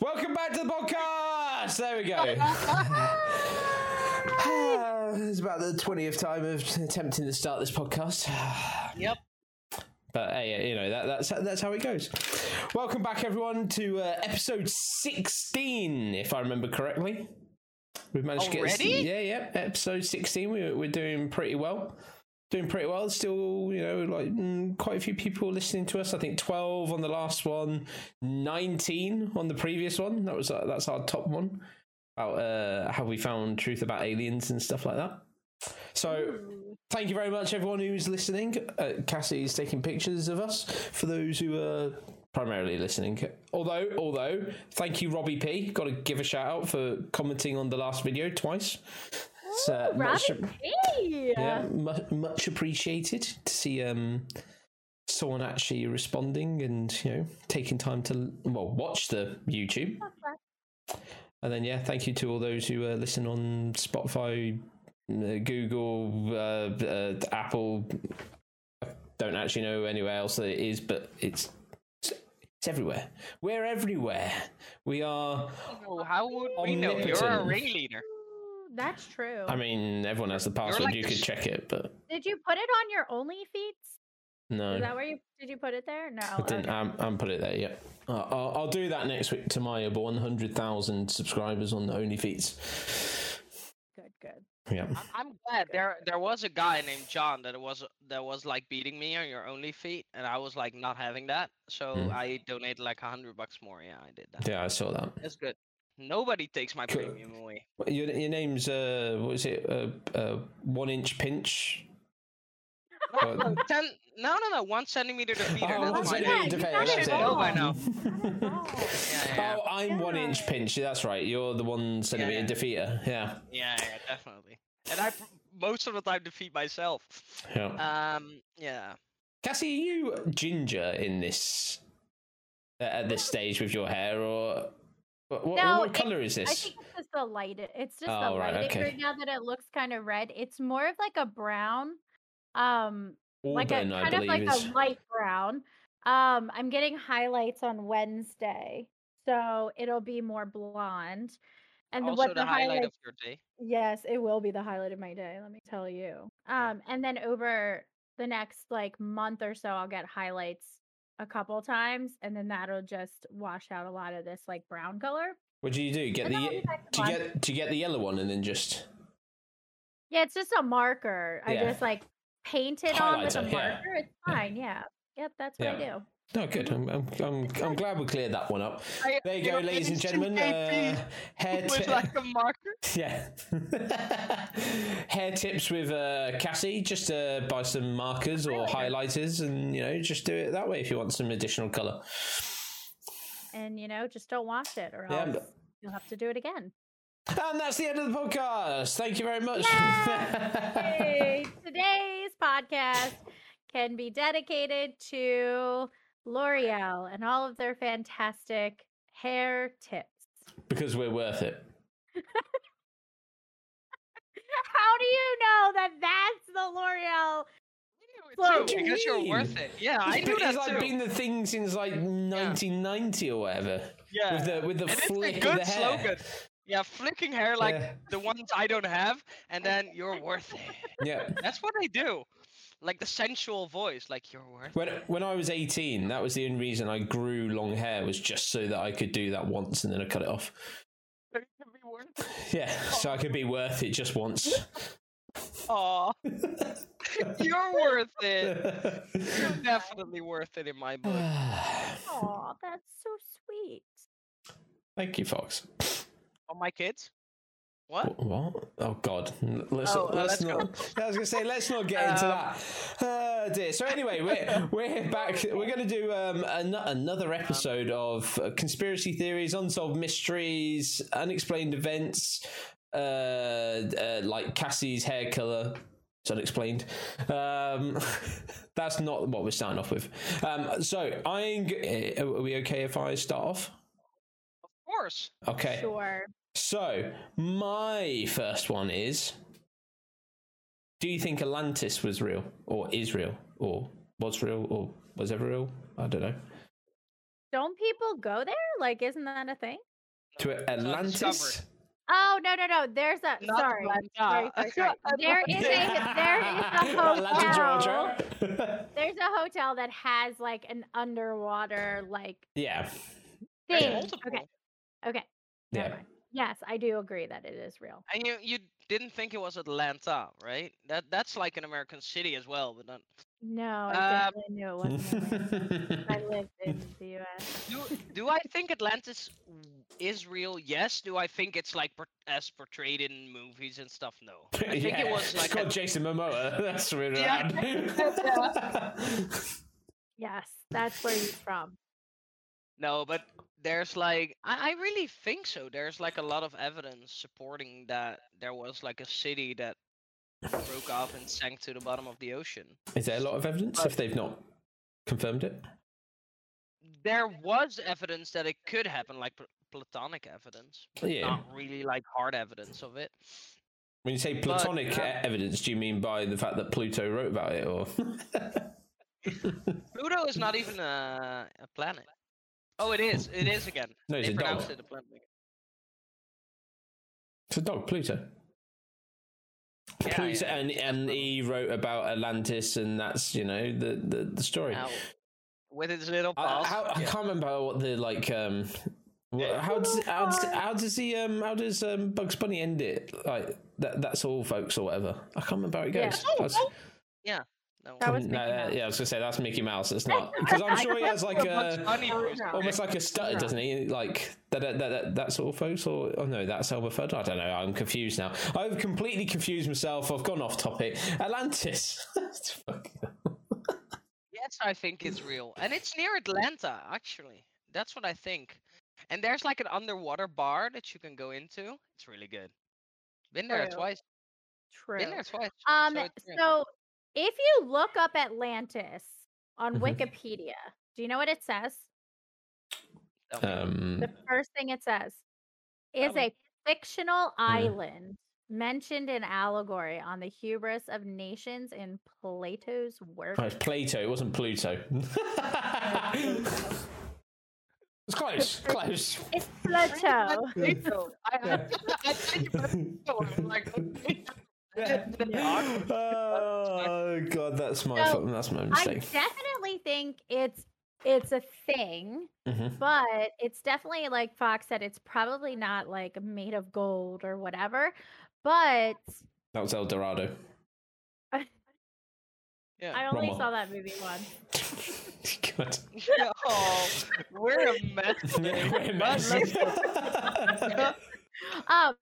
Welcome back to the podcast. There we go. it's about the twentieth time of attempting to start this podcast. Yep. But hey, you know that, that's that's how it goes. Welcome back, everyone, to uh, episode sixteen, if I remember correctly. We've managed to get yeah, yeah, episode sixteen. We, we're doing pretty well. Doing pretty well. Still, you know, like mm, quite a few people listening to us. I think twelve on the last one, nineteen on the previous one. That was uh, that's our top one about uh, how we found truth about aliens and stuff like that. So, thank you very much, everyone who's listening. Uh, Cassie is taking pictures of us for those who are primarily listening. Although, although, thank you, Robbie P. Got to give a shout out for commenting on the last video twice. It's, uh, much, yeah, mu- much appreciated to see um, someone actually responding and you know taking time to well watch the YouTube. And then, yeah, thank you to all those who uh, listen on Spotify, uh, Google, uh, uh, Apple. I don't actually know anywhere else that it is, but it's it's everywhere. We're everywhere. We are. Oh, how would we know? You're a Omnipotent. ringleader. Ooh, That's true. I mean, everyone has the password. like you could sh- check it, but did you put it on your only feeds? no. Is that where you did you put it there? No. I didn't. okay. I'm, I'm put it there. Yep. Uh, I'll, I'll do that next week to my 100,000 subscribers on the OnlyFeeds. Good, good. Yeah. I'm, I'm glad there there was a guy named John that was that was like beating me on your only feet, and I was like not having that, so Hmm. I donated like a hundred bucks more. Yeah, I did that. Yeah, I saw that. That's good. Nobody takes my Cool. premium away. Your, your name's uh, what is it? Uh, uh, one inch pinch. No, no, ten, no, no, no, one centimeter to feet. Oh, that's one centimetre name. to you that's should it. know by now. Oh. Yeah, yeah, Oh, I'm one inch pinch. That's right. You're the one centimeter yeah. defeater. Yeah. yeah, yeah, definitely. And I most of the time defeat myself. Yeah. Um, yeah. Cassie, are you ginger in this uh, at this stage with your hair, or what, what, No, what color is this? I think it's just the light. It's just Oh, the right, lighting okay. right now that it looks kind of red. It's more of like a brown, um, like a Auburn, I kind of like is. a light brown. Um, I'm getting highlights on Wednesday, so it'll be more blonde. And also what the, the highlight highlights of your day. Yes, it will be the highlight of my day, let me tell you. Um, and then over the next like month or so, I'll get highlights a couple times, and then that'll just wash out a lot of this like brown color. What do you do? Get And the then I'll be back to do you blonde. get you get the yellow one and then just Yeah, it's just a marker. I just like paint it on with a Highlighter, yeah. marker. It's fine. Yeah. Yep, that's what I do. No good. I'm I'm I'm, I'm glad we cleared that one up. There you go, ladies and gentlemen. Uh, hair With ti- like a marker. yeah, hair tips with uh, Cassie. Just uh, buy some markers or highlighters, and you know, just do it that way if you want some additional color. And you know, just don't wash it or Yeah, else but- you'll have to do it again. And that's the end of the podcast. Thank you very much. Yay! Today's podcast can be dedicated to L'Oreal and all of their fantastic hair tips. because we're worth it. How do you know that that's the L'Oreal? Well, What do you because you're worth it. Yeah, I do been- that it's like too. been the thing since like 1990 or whatever. yeah, With the with the and it's a flick of good the hair. slogan. Yeah, flicking hair like Yeah. the ones I don't have, and then you're worth it. Yeah. That's what I do. Like the sensual voice, like you're worth When when I was 18, that was the only reason I grew long hair was just so that I could do that once and then I cut it off. it. to be worth it. Yeah, so I could be worth it just once. Aw, you're worth it. You're definitely worth it in my book. Oh, that's so sweet. Thank you, Fox. Oh, my kids. What? What? Oh God! Let's Oh, let's let's go. not. I was gonna say let's not get into Um, that. Oh dear. So anyway, we're we're back. We're gonna do um an- another episode of uh, conspiracy theories, unsolved mysteries, unexplained events, uh, uh like Cassie's hair color. It's unexplained. Um, that's not what we're starting off with. Um, so I'm. g- uh, Are we okay if I start off? Of course. Okay. Sure. So, my first one is Do you think Atlantis was real, or is real, or was real, or was ever real? I don't know. Don't people go there? Like, isn't that a thing? To Atlantis. Oh no no no! There's a Not sorry, sorry, sorry, sorry. There is a there is a hotel. There's a hotel that has like an underwater like yeah. Thing. multiple. Okay, okay. never Yeah. Yes, I do agree that it is real. And you you didn't think it was Atlanta, right? That that's like an American city as well, but not. No, I Uh, definitely knew it wasn't. I lived in the U.S. Do do I think Atlantis is real? Yes. Do I think it's like as portrayed in movies and stuff? No. I think yeah, it was it's like got a- Jason Momoa. That's really Yeah. Yes, that's where he's from. No, but there's like I, I really think so. There's like a lot of evidence supporting that there was like a city that broke off and sank to the bottom of the ocean. Is there a lot of evidence if they've not confirmed it? There was evidence that it could happen, like pl- platonic evidence, Yeah. not really like hard evidence of it. When you say But, platonic uh, e- evidence, do you mean by the fact that Pluto wrote about it, or? Pluto is not even a, a planet. Oh, it is. It is again. No, it's they a dog. it a it's a dog, Pluto. Yeah, Pluto, yeah, and and he wrote about Atlantis, and that's you know the the, the story. Now, with his little I, paws. how, I yeah. can't remember what the like. um what, how does how does, how does he um how does um Bugs Bunny end it like that that's all folks or whatever I can't remember how it Yeah. goes. That's- No, That was Mickey uh, Mouse. yeah, I was gonna say that's Mickey Mouse. It's not because I'm sure he has like a Bunny was no. almost like a stutter, doesn't he? Like that that, that, that that's all folks or oh no, that's Elmer Fudd. I don't know. I'm confused now. I've completely confused myself. I've gone off topic. Atlantis. Yes, I think it's real, and it's near Atlanta. Actually, that's what I think. And there's like an underwater bar that you can go into. It's really good. Been there True. twice. True. Been there twice. Um, so it's real. so if you look up Atlantis on Mhm. Wikipedia, do you know what it says? Um, The first thing it says is Tell a fictional island mentioned in allegory on the hubris of nations in Plato's work. oh, it's Plato. It wasn't Pluto. it's close. Close. It's Plato. Plato. I, I, I think Plato. I'm like, oh god, that's my So, fault. That's my mistake. I definitely think it's it's a thing, Mhm. but it's definitely like Fox said, it's probably not like made of gold or whatever. But That was El Dorado. yeah. I only Rommel. saw that movie once. God. oh, we're a mess. We're But let's- messy. Um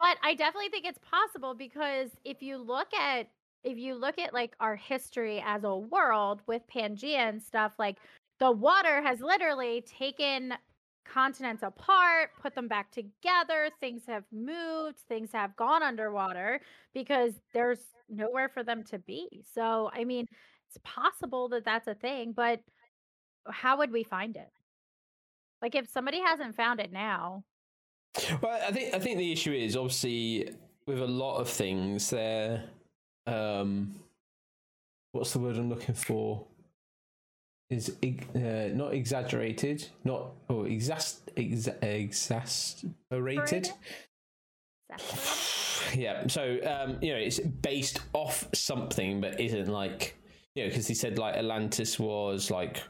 but i definitely think it's possible because if you look at if you look at like our history as a world with pangea and stuff like the water has literally taken continents apart put them back together things have moved things have gone underwater because there's nowhere for them to be. So i mean it's possible that that's a thing but how would we find it? Like if somebody hasn't found it now Well, I think I think the issue is obviously with a lot of things they're um what's the word I'm looking for is uh, not exaggerated, not or exas- exa- exasperated. Yeah, so um, you know it's based off something, but isn't like you know because he said like Atlantis was like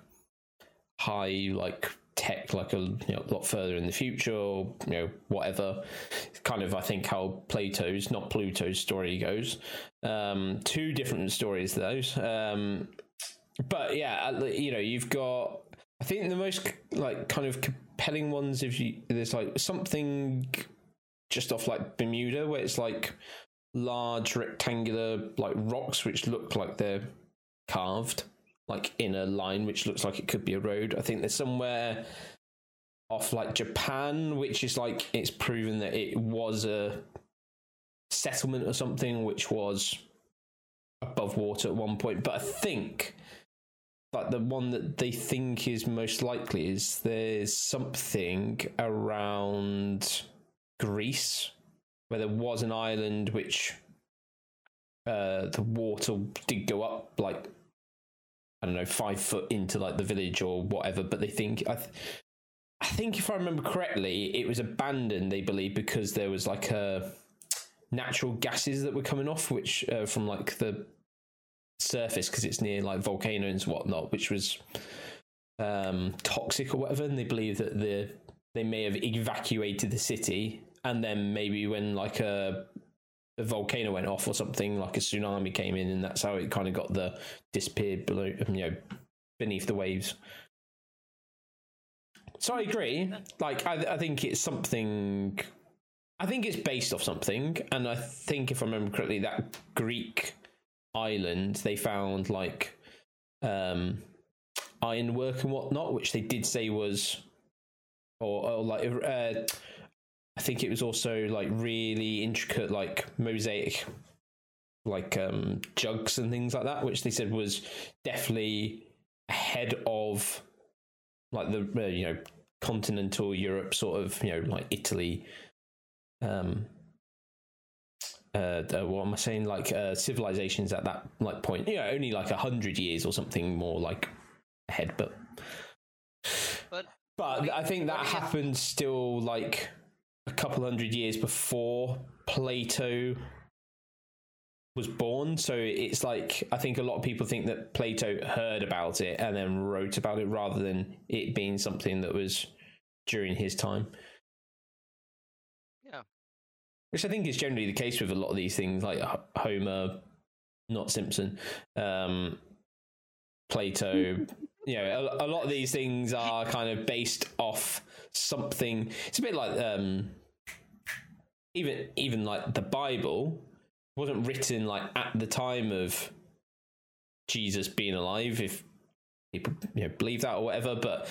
high like tech like a you know, lot further in the future or you know whatever. It's kind of i think how plato's not pluto's story goes. Um two different stories those um but yeah you know you've got i think the most like kind of compelling ones if you there's like something just off like bermuda where it's like large rectangular like rocks which look like they're carved like in a line which looks like it could be a road. I think there's somewhere off like Japan, which is like it's proven that it was a settlement or something which was above water at one point. But I think like the one that they think is most likely is there's something around Greece where there was an island which uh, the water did go up like I don't know five foot into like the village or whatever, but they think I th- I think if I remember correctly, it was abandoned. They believe because there was like a natural gases that were coming off, which uh, from like the surface because it's near like volcanoes and whatnot, which was um, toxic or whatever. And they believe that the they may have evacuated the city, and then maybe when like a, a volcano went off or something, like a tsunami came in, and that's how it kind of got the disappeared below, you know, beneath the waves. So I agree. Like I, I think it's something. I think it's based off something, and I think if I remember correctly, that Greek island they found like um, ironwork and whatnot, which they did say was, or, or like uh, I think it was also like really intricate, like mosaic, like um, jugs and things like that, which they said was definitely ahead of like the uh, you know continental Europe, sort of you know like Italy. Um, uh, uh, what am I saying? Like uh, civilizations at that like point, you know, only like a hundred years or something more like ahead, but But but I think that what do you- happened still like a couple hundred years before Plato was born. So it's like I think a lot of people think that Plato heard about it and then wrote about it rather than it being something that was during his time. Yeah. Which I think is generally the case with a lot of these things, like Homer, not Simpson, um, Plato. you know, a, a lot of these things are kind of based off something. It's a bit like um, even even like the Bible wasn't written like at the time of Jesus being alive, if people you know believe that or whatever, but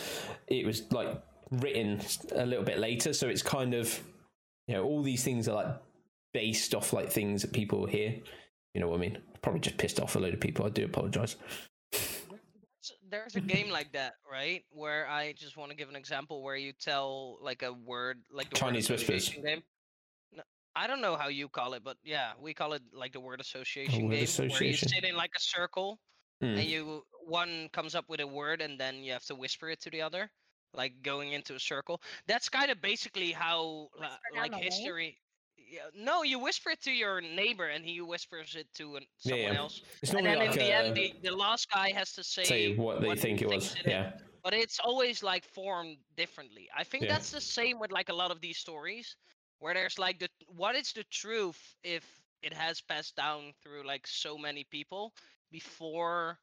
it was like written a little bit later, so it's kind of you know all these things are like based off like things that people hear. You know what I mean? Probably just pissed off a load of people. I do apologize. there's a game like that, right? Where I just want to give an example where you tell like a word, like the Chinese whispers. game. I don't know how you call it, but yeah, we call it like the word association word game, where you sit in like a circle Hmm. and you one comes up with a word and then you have to whisper it to the other, like going into a circle. That's kind of basically how uh, like history. Yeah, no, you whisper it to your neighbor and he whispers it to an, Yeah, someone yeah. else. It's And then like in the uh, end, the, the last guy has to say, say what they he think it was. thinks it is Yeah. but it's always like formed differently. I think Yeah. that's the same with like a lot of these stories, where there's like the what is the truth if it has passed down through like so many people before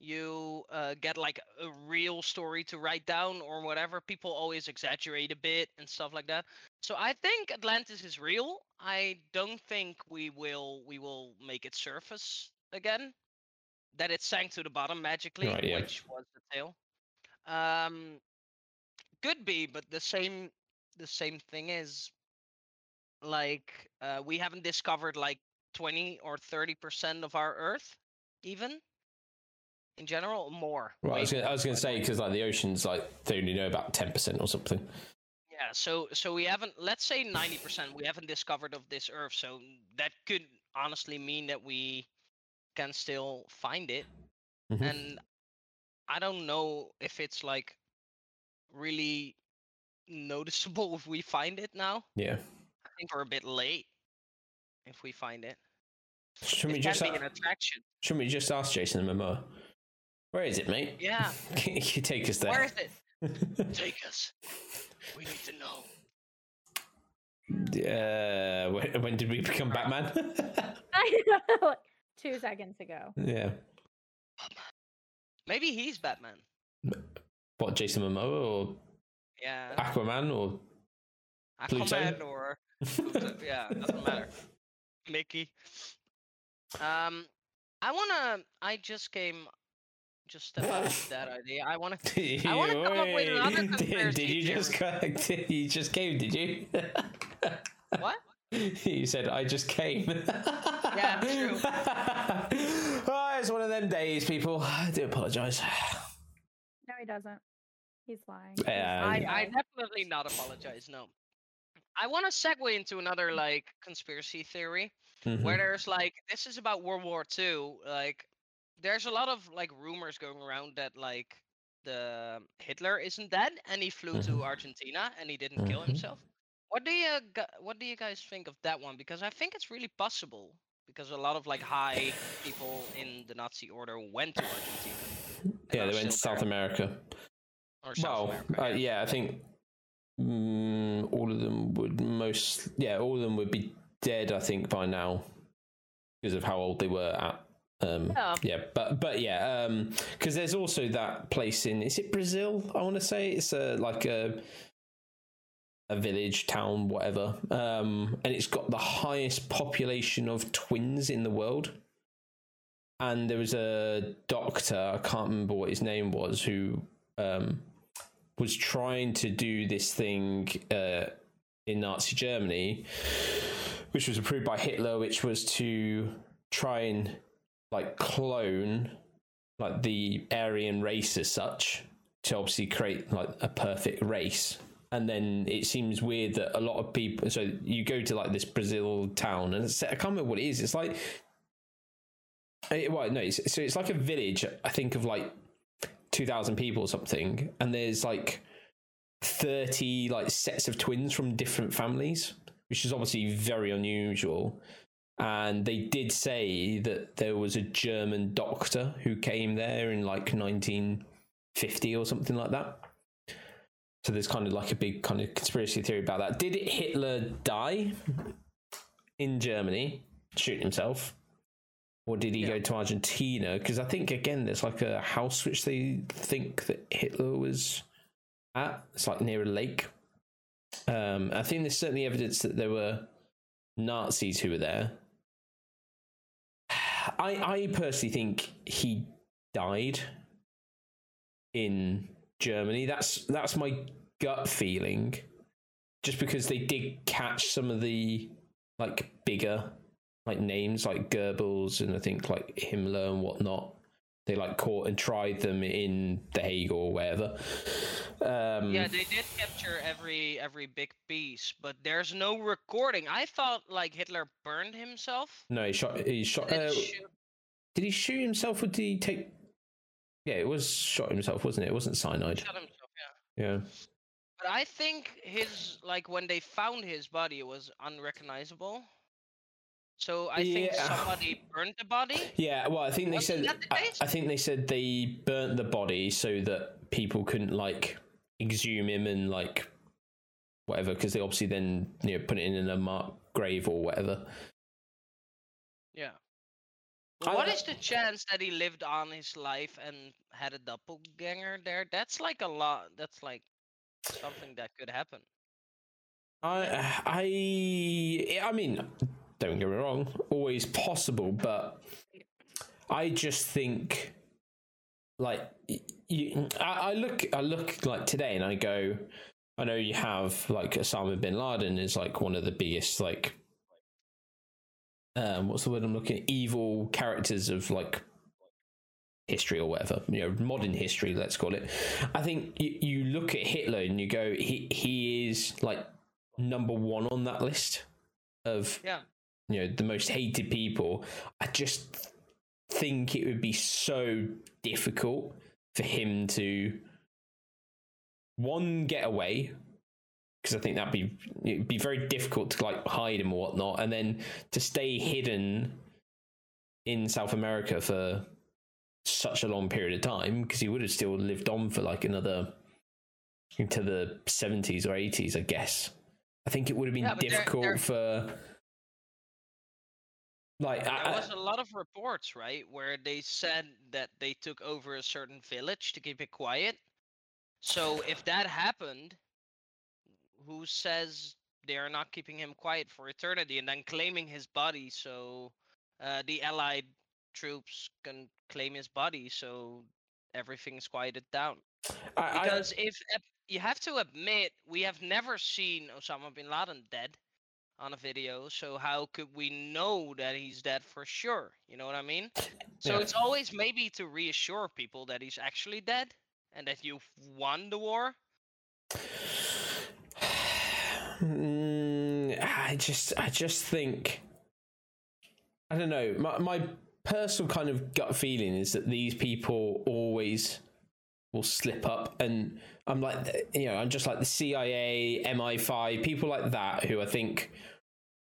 you uh, get like a real story to write down or whatever. People always exaggerate a bit and stuff like that. So I think Atlantis is real. I don't think we will we will make it surface again. That it sank to the bottom magically, yeah. which was the tale. Um, could be, but the same the same thing is like uh, we haven't discovered like twenty or thirty percent of our Earth, even in general, more. Well, I was gonna, I was gonna say because like the oceans, like they only know about ten percent or something. Yeah, so so we haven't let's say 90% we haven't discovered of this earth, so that could honestly mean that we can still find it. Mhm. And I don't know if it's like really noticeable if we find it now. Yeah. I think we're a bit late if we find it. Shouldn't we just can be a- an attraction. shouldn't we just ask Jason and Momoa? Where is it, mate? Yeah. Can you take us there? Where is it? Take us. We need to know. Uh, when, when did we become Batman? I know, two seconds ago. yeah. Maybe he's Batman. What, Jason Momoa or Yeah. Aquaman or Pluto? Aquaman or Pluto, yeah, doesn't matter. Mickey. Um, I wanna. I just came. Just step about that idea. I wanna. I wanna come up with another Wait, did, did you just co- did you just came? Did you? What? You said I just came. Yeah, true. oh, it's one of them days, people. I do apologise. No, he doesn't. He's lying. Yeah, I, I definitely not apologize. No. I want to segue into another like conspiracy theory Mhm. where there's like this is about World War II. Like, there's a lot of like rumors going around that like the Hitler isn't dead and he flew Mhm. to Argentina and he didn't kill Mhm. himself. What do you what do you guys think of that one? Because I think it's really possible because a lot of like high people in the Nazi order went to Argentina Yeah, they went to South there. America. or South well, America. uh, yeah, I think mm, all of them would most. Yeah, all of them would be dead. I think by now because of how old they were at. Um, Yeah. yeah, but but yeah, because there's also that place in is it Brazil? I want to say it's a like a a village, town, whatever, um, and it's got the highest population of twins in the world. And there was a doctor, I can't remember what his name was, who um, was trying to do this thing uh, in Nazi Germany, which was approved by Hitler, which was to try and like clone like the Aryan race as such to obviously create like a perfect race. And then it seems weird that a lot of people. So you go to like this Brazil town, and I can't remember what it is. It's like, it, well, no, it's, so it's like a village. I think of like two thousand people or something, and there's like thirty like sets of twins from different families, which is obviously very unusual. And they did say that there was a German doctor who came there in like 1950 or something like that. So there's kind of like a big kind of conspiracy theory about that. Did Hitler die in Germany, shoot himself? Or did he Yeah. go to Argentina? Because I think, again, there's like a house which they think that Hitler was at. It's like near a lake. Um, I think there's certainly evidence that there were Nazis who were there. I, I personally think he died in Germany. That's that's my gut feeling. Just because they did catch some of the like bigger like names like Goebbels and I think like Himmler and whatnot. They like caught and tried them in The Hague or wherever. Um, Yeah, they did capture every every big piece, but there's no recording. I thought like Hitler burned himself. no, he shot. He shot. and Uh, shoot- did he shoot himself or did he take? Yeah, it was shot himself, wasn't it? It wasn't cyanide. shot himself, yeah. Yeah. But I think his like when they found his body, it was unrecognizable. So I think somebody burned the body. Yeah, well, I think they Wasn't said. the I? I think they said they burnt the body so that people couldn't like exhume him and like whatever, because they obviously then you know put it in a marked grave or whatever. Yeah. What is the chance that he lived on his life and had a doppelganger there? That's like a lot. That's like something that could happen. I, I, I mean, don't get me wrong, always possible, but I just think, like, you, I, I look, I look like today, and I go, I know you have like Osama bin Laden is like one of the biggest like, um, what's the word I'm looking? at? Evil characters of like history or whatever, you know, modern history, let's call it. I think you, you look at Hitler and you go, he he is like number one on that list of Yeah. You know the most hated people. I just think it would be so difficult for him to one get away because I think that'd be it'd be very difficult to like hide him or whatnot, and then to stay hidden in South America for such a long period of time because he would have still lived on for like another into the 70s or 80s i guess i think it would have been Yeah, difficult there- for like There I, was a lot of reports, right, where they said that they took over a certain village to keep it quiet. So if that happened, who says they are not keeping him quiet for eternity and then claiming his body so uh, the allied troops can claim his body so everything's quieted down? I, I, Because if if- you have to admit, we have never seen Osama bin Laden dead on a video, so how could we know that he's dead for sure? You know what I mean? So Yeah. it's always maybe to reassure people that he's actually dead and that you've won the war. Mm, I just, I just think, I don't know. My my personal kind of gut feeling is that these people always will slip up, and I'm like, you know, I'm just like the CIA, MI5, people like that who I think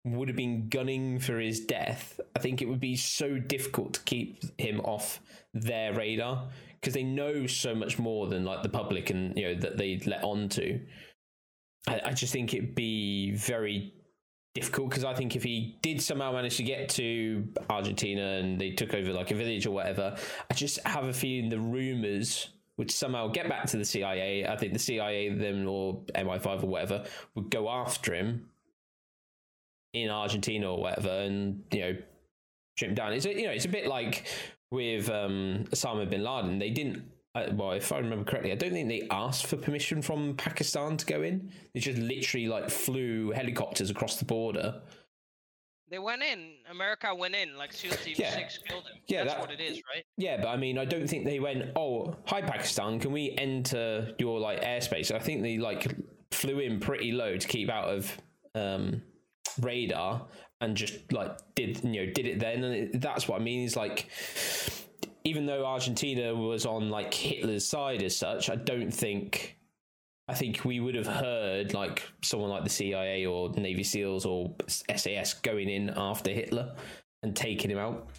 would have been gunning for his death. I think it would be so difficult to keep him off their radar because they know so much more than like the public and you know that they let on to. I, I just think it'd be very difficult because I think if he did somehow manage to get to Argentina and they took over like a village or whatever, I just have a feeling the rumors would somehow get back to the CIA. I think the CIA then or MI5 or whatever would go after him in Argentina or whatever, and you know, him down. It's a, you know, it's a bit like with um, Osama bin Laden. They didn't. Uh, well, if I remember correctly, I don't think they asked for permission from Pakistan to go in. They just literally like flew helicopters across the border. They went in. America went in. Like SEAL Team Yeah. Six killed him. Yeah, that's that- what it is, right? Yeah, but I mean, I don't think they went. Oh, hi Pakistan, can we enter your like airspace? I think they like flew in pretty low to keep out of um, radar and just like did you know did it then, and it, that's what I mean. Is like even though Argentina was on like Hitler's side as such, I don't think. I think we would have heard like someone like the CIA or Navy SEALs or SAS going in after Hitler and taking him out.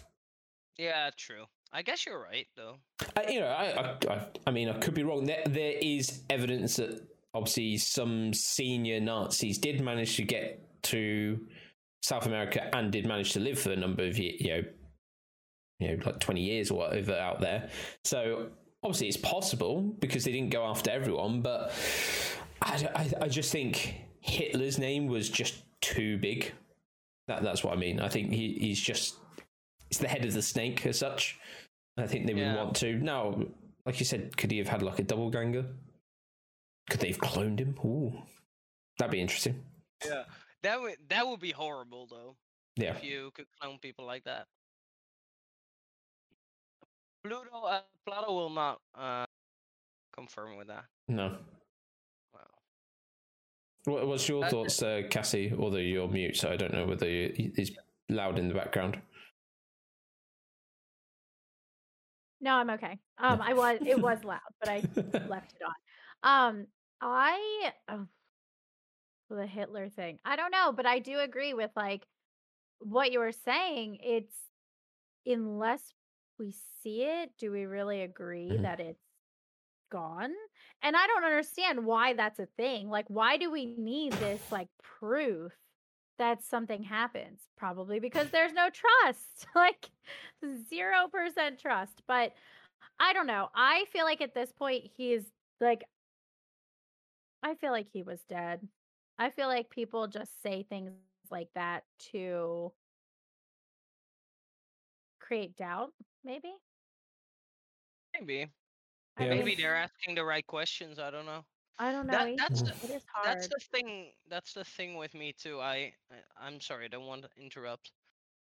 Yeah, true. I guess you're right though. Uh, you know, I, I, I, I mean, I could be wrong. There, there is evidence that obviously some senior Nazis did manage to get to South America and did manage to live for a number of years, you know, you know, like twenty years or whatever out there. So obviously, it's possible because they didn't go after everyone. But I, I, I just think Hitler's name was just too big. That, that's what I mean. I think he, he's just it's the head of the snake as such. I think they would Yeah. want to. Now, like you said, could he have had like a double ganger? Could they have cloned him? Ooh, that'd be interesting. Yeah. That would that would be horrible though. Yeah. If you could clone people like that. Pluto uh, Plato will not uh confirm with that. No. Wow. What, what's your Uh, thoughts, uh, Cassie? Although you're mute, so I don't know whether you, it's loud in the background. No, I'm okay. Um, I was it was loud, but I left it on. Um, I oh, the Hitler thing. I don't know, but I do agree with like what you were saying. It's unless we see it, do we really agree Mhm. that it's gone? And I don't understand why that's a thing. Like, why do we need this like proof that something happens? Probably because there's no trust. like zero percent trust. But I don't know. I feel like at this point he's like I feel like he was dead. I feel like people just say things like that to create doubt, maybe. Maybe. I Yeah. mean, Maybe they're asking the right questions. I don't know. I don't know. That, that's the, it is hard. that's the thing. That's the thing with me too. I, I I'm sorry. I don't want to interrupt,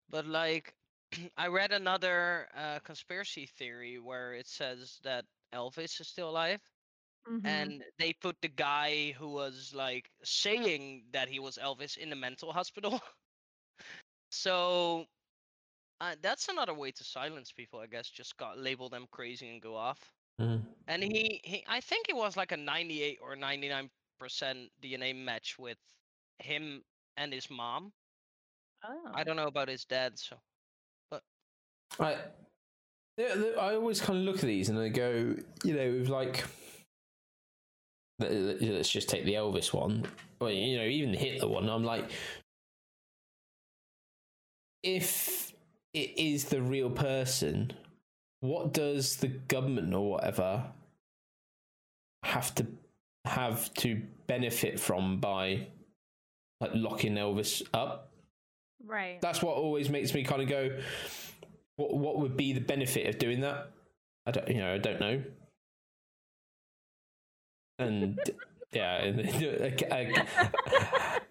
but like, I read another uh, conspiracy theory where it says that Elvis is still alive, Mhm. and they put the guy who was like saying that he was Elvis in the mental hospital. so uh, that's another way to silence people, I guess. Just got label them crazy and go off. Mhm. And he, he I think it was like a 98 or 99 percent DNA match with him and his mom. oh. I don't know about his dad, so But I, I always kind of look at these and I go, you know, with like, let- let- let's just take the Elvis one, or you know, even the Hitler one. I'm like, if it is the real person, what does the government or whatever have to have to benefit from by like locking Elvis up? right. that's what always makes me kind of go what what would be the benefit of doing that i don't you know i don't know and yeah and a, a,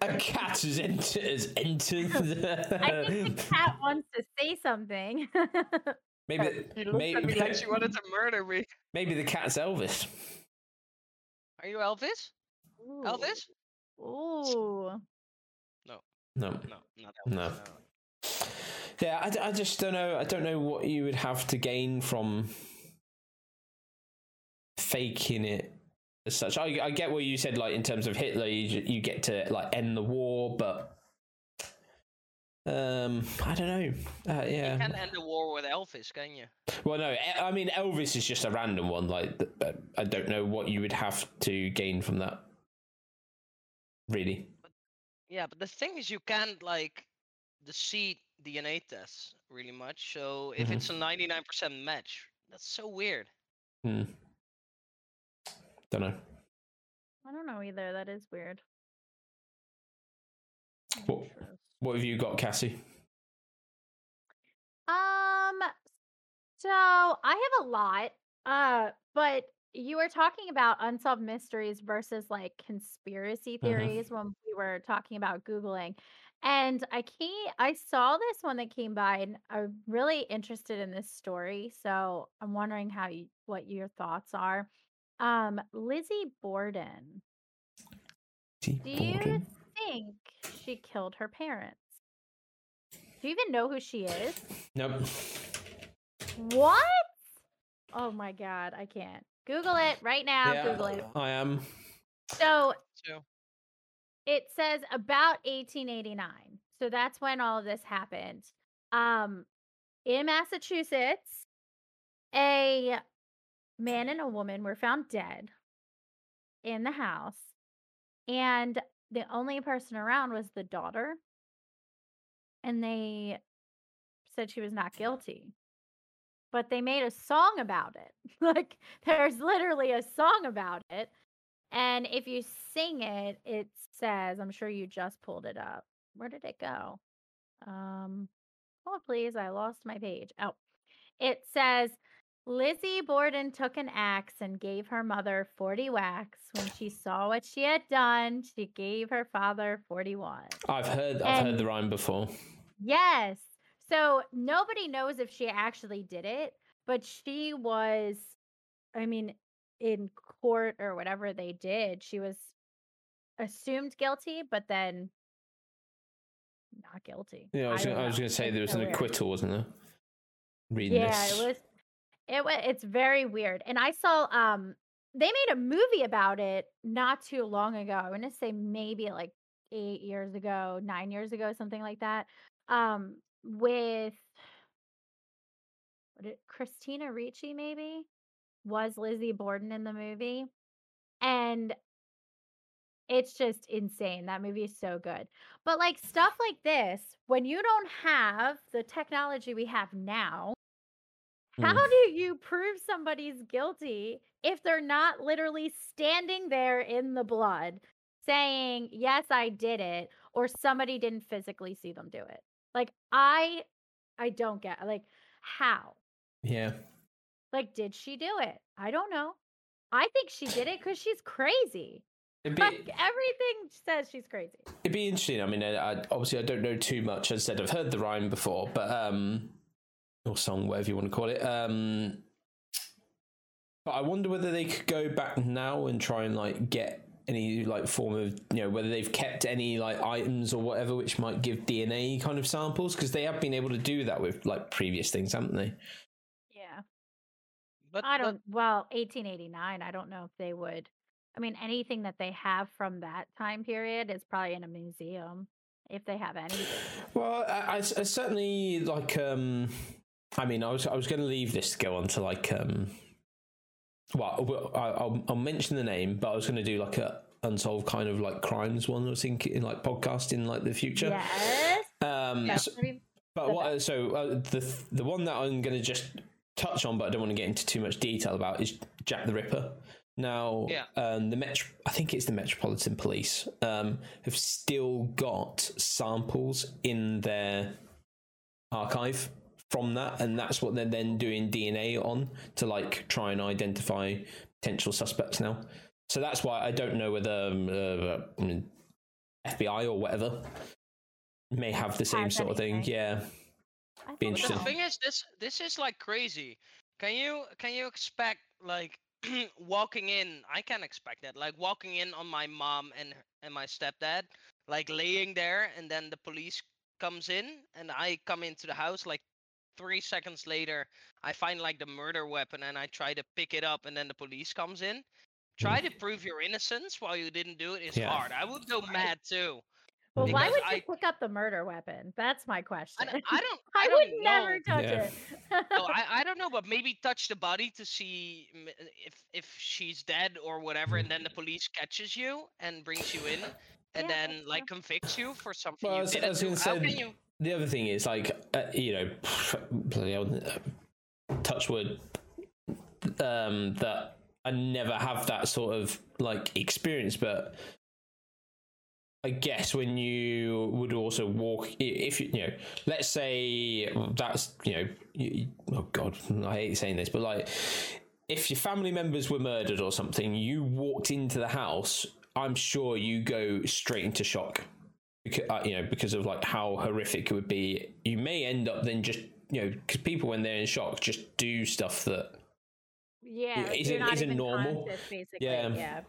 a cat has entered has entered I think the the, cat wants to say something. maybe He maybe, like she wanted to murder me. maybe the cat's elvis Are you Elvis? Elvis? Ooh. no No, not Elvis. No. yeah I, I just don't know i don't know what you would have to gain from faking it as such. I, I get what you said, like in terms of Hitler, you, you get to like end the war, but um, I don't know. Uh, yeah. You can't end the war with Elvis, can you? Well, no. I mean, Elvis is just a random one. Like, uh, I don't know what you would have to gain from that. Really. Yeah, but the thing is, you can't like deceit DNA tests really much. So if Mhm. it's a 99% match, that's so weird. Hmm. Don't know. I don't know either. That is weird. What, what have you got, Cassie? Um, so I have a lot. Uh, but you were talking about unsolved mysteries versus like conspiracy Mm-hmm. theories when we were talking about Googling. And I came, I saw this one that came by, and I'm really interested in this story. So I'm wondering how you, what your thoughts are. Um, Lizzie Borden. T. Do you Borden? think she killed her parents? Do you even know who she is? Nope. What? Oh my god, I can't. Google it right now. yeah, Google it. I am. So So it says about 1889. So that's when all of this happened. Um, in Massachusetts, a man and a woman were found dead in the house, and the only person around was the daughter. And they said she was not guilty. But they made a song about it. like, there's literally a song about it. And if you sing it, it says, I'm sure you just pulled it up. Where did it go? Um, oh, please, I lost my page. Oh, it says, Lizzie Borden took an axe and gave her mother 40 whacks. When she saw what she had done, she gave her father 41. I've heard. I've heard the rhyme before. Yes. So nobody knows if she actually did it, but she was, I mean, in court or whatever they did, she was assumed guilty, but then not guilty. Yeah, I was. Gonna, I was going to say It's there was so an weird. acquittal, wasn't there? Reading Yeah, this. it was. It. It's very weird. And I saw. Um, they made a movie about it not too long ago. I want to say maybe like eight years ago, nine years ago, something like that. Um, with what it, Christina Ricci, maybe was Lizzie Borden in the movie, and it's just insane. That movie is so good. But like stuff like this, when you don't have the technology we have now, how Mm. do you prove somebody's guilty if they're not literally standing there in the blood saying, "Yes, I did it," or somebody didn't physically see them do it? Like I I don't get like how? Yeah. Like did she do it? I don't know. I think she did it cuz she's crazy. It'd Like everything says she's crazy. it'd be interesting. I mean, I, I, obviously, I don't know too much. As I said, I've heard the rhyme before, but um, or song, whatever you want to call it. Um, but I wonder whether they could go back now and try and like get any like form of you know whether they've kept any like items or whatever which might give DNA kind of samples because they have been able to do that with like previous things, haven't they? Yeah. but I don't well, 1889, I don't know if they would I mean anything that they have from that time period is probably in a museum if they have any. Well, I, I- I certainly like. um I mean, I was I was going to leave this to go on to like. um Well, well, I, I'll I'll mention the name, but I was going to do like a unsolved kind of like crimes one. I was thinking in like podcast in like the future. Yes. Um, Yeah. so- I mean, but what? So uh, the the one that I'm going to just touch on, but I don't want to get into too much detail about, is Jack the Ripper. Now, Yeah. um, the Metro, I think it's the Metropolitan Police, um, have still got samples in their archive from that, and that's what they're then doing DNA on to like try and identify potential suspects now. So that's why I don't know whether um, uh, FBI or whatever may have the same Has sort of thing. Yeah. Be think But the thing is, this this is like crazy. Can you can you expect like walking in? I can expect that. Like walking in on my mom and and my stepdad, like laying there, and then the police comes in, and I come into the house like three seconds later, I find like the murder weapon and I try to pick it up, and then the police comes in. Try to prove your innocence while you didn't do it is Yeah. hard. I would go mad too. Well, why would you I- pick up the murder weapon? That's my I, question. don't- I don't. I, I, would don't never know. touch Yeah. it. No, I, I don't know, but maybe touch the body to see if if she's dead or whatever, and then the police catches you and brings you in, and Yeah, then that's like convicts you for something Well, you was- I didn't was do. How say- can you? The other thing is like uh, you know bloody uh, touch wood um that i never have that sort of like experience but i guess when you would also walk if you, you know let's say that's you know you, oh god i hate saying this but like if your family members were murdered or something you walked into the house i'm sure you go straight into shock because, uh, you know because of like how horrific it would be you may end up then just you know because people when they're in shock just do stuff that yeah, isn't- isn't normal. conscious. Yeah.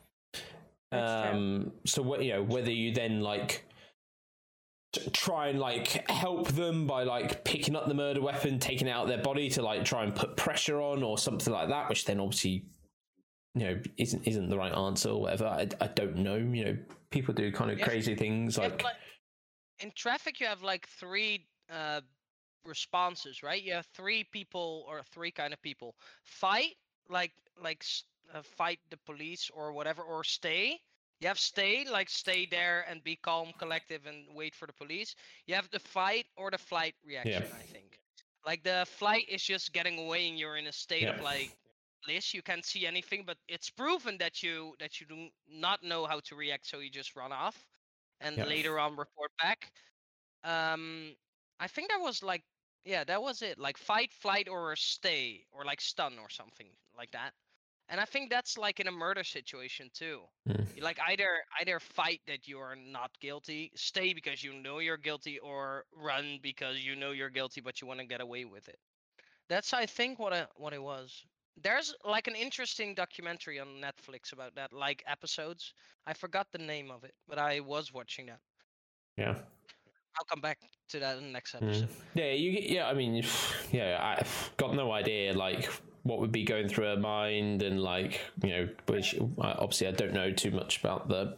Yeah, um so what you know whether you then like t- try and like help them by like picking up the murder weapon taking it out of their body to like try and put pressure on or something like that which then obviously you know isn't isn't the right answer or whatever i, I don't know you know people do kind of crazy things like in traffic, you have like three uh, responses, right? You have three people or three kind of people: fight, like like uh, fight the police or whatever, or stay. You have stay, like stay there and be calm, collective, and wait for the police. You have the fight or the flight reaction. I think. Like the flight is just getting away, and you're in a state Yeah. of like bliss. You can't see anything, but it's proven that you that you do not know how to react, so you just run off, and Yeah. later on report back. Um, I think that was like yeah, that was it. Like fight, flight, or stay, or like stun or something like that. And I think that's like in a murder situation too. Mm. Like either either fight that you are not guilty, stay because you know you're guilty, or run because you know you're guilty but you want to get away with it. That's I think what it, what it was. There's like an interesting documentary on Netflix about that, like episodes. I forgot the name of it, but I was watching that. yeah I'll come back to that in the next Mm. episode. Yeah, you. Yeah, I mean, yeah, I got no idea like what would be going through her mind, and like you know, which obviously I don't know too much about the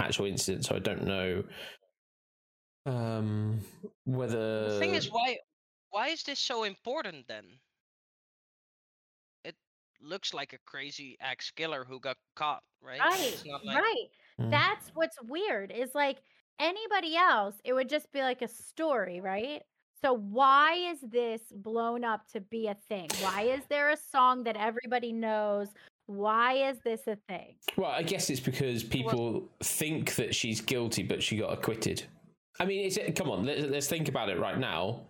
actual incident, so I don't know um whether The thing is, why why is this so important then? It looks like a crazy axe killer who got caught, right? Right, like right. Mm. That's what's weird is like anybody else, it would just be like a story, right? So why is this blown up to be a thing? Why is there a song that everybody knows? Why is this a thing? Well, I guess it's because people think that she's guilty, but she got acquitted. I mean, it's, come on, let's, let's think about it right now.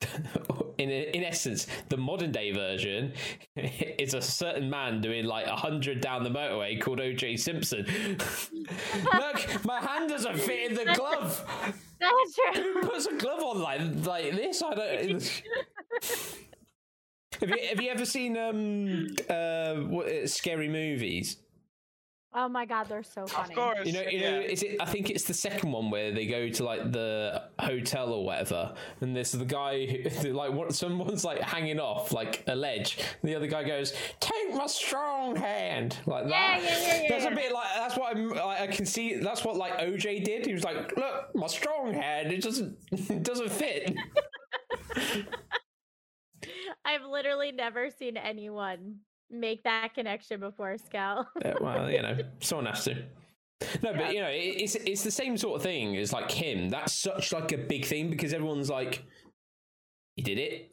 in in essence, the modern day version is a certain man doing like hundred down the motorway called OJ Simpson. Look, my hand doesn't fit in the glove. That's true. Who puts a glove on like like this? I don't. have you have you ever seen um uh what, scary movies? Oh my god, they're so funny. Of course. You know, you know, yeah. is it? I think it's the second one where they go to like the hotel or whatever, and there's the guy who, like, what? Someone's like hanging off like a ledge. And the other guy goes, "Take my strong hand," like Yeah, that. yeah, yeah, yeah, That's a bit like that's what I'm. Like, I can see. That's what like OJ did. He was like, "Look, my strong hand. It doesn't. It doesn't fit." I've literally never seen anyone make that connection before, Scal. Yeah, well, you know, someone has to. No, but you know, it's it's the same sort of thing as like him. That's such like a big thing because everyone's like, he did it,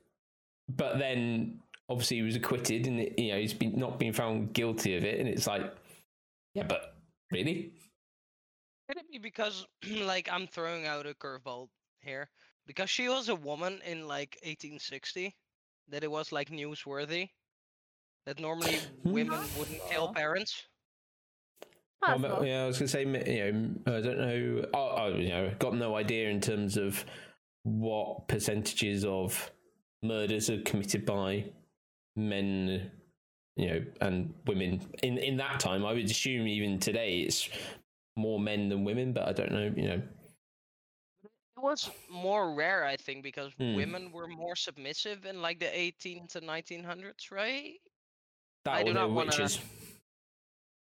but then obviously he was acquitted, and you know he's been not been found guilty of it, and it's like, yeah, but really, Could it be because, like, I'm throwing out a curveball here? Because she was a woman in, like, 1860, that it was, like, newsworthy? That normally women wouldn't kill parents? Well, but- yeah, I was gonna say, you know, I don't know. I, oh, you know, got no idea in terms of what percentages of murders are committed by men, you know, and women in in that time. I would assume even today it's more men than women, but I don't know. You know, it was more rare, I think, because Hmm. women were more submissive in like the 18 to 1900s, right? That I do the not wanna- witches.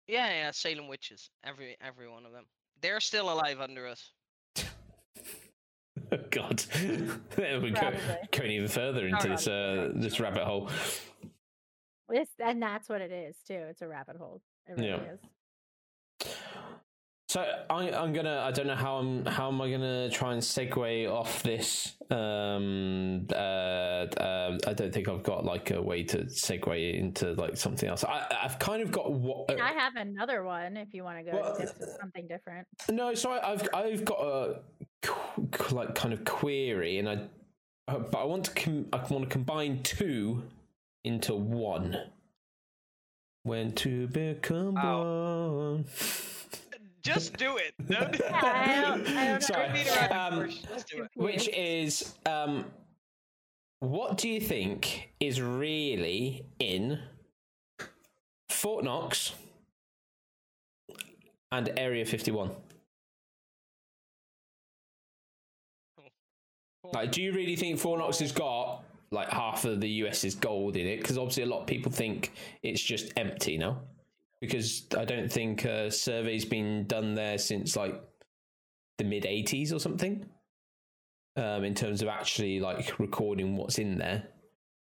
Yeah, yeah, Salem witches, every every one of them. They're still alive under us. Oh, God, we're go, going even further into this uh, this rabbit hole. This and that's what it is too. It's a rabbit hole. It really Yeah. is. So I, I'm gonna. I don't know how I'm. How am I gonna try and segue off this? Um, uh, uh, I don't think I've got like a way to segue into like something else. I, I've kind of got what. I have another one if you want to go Well, to something different. No, so I, I've I've got a qu- qu- like kind of query, and I uh, but I want to com- I want to combine two into one. When to become one. Just do it. Don't- I don't- I don't Sorry. Um, Just do it. Which is um, what do you think is really in Fort Knox and Area Fifty One? Like, do you really think Fort Knox has got like half of the US's gold in it? Because obviously, a lot of people think it's just empty now. Because I don't think a survey's been done there since like the mid '80s or something. Um, in terms of actually like recording what's in there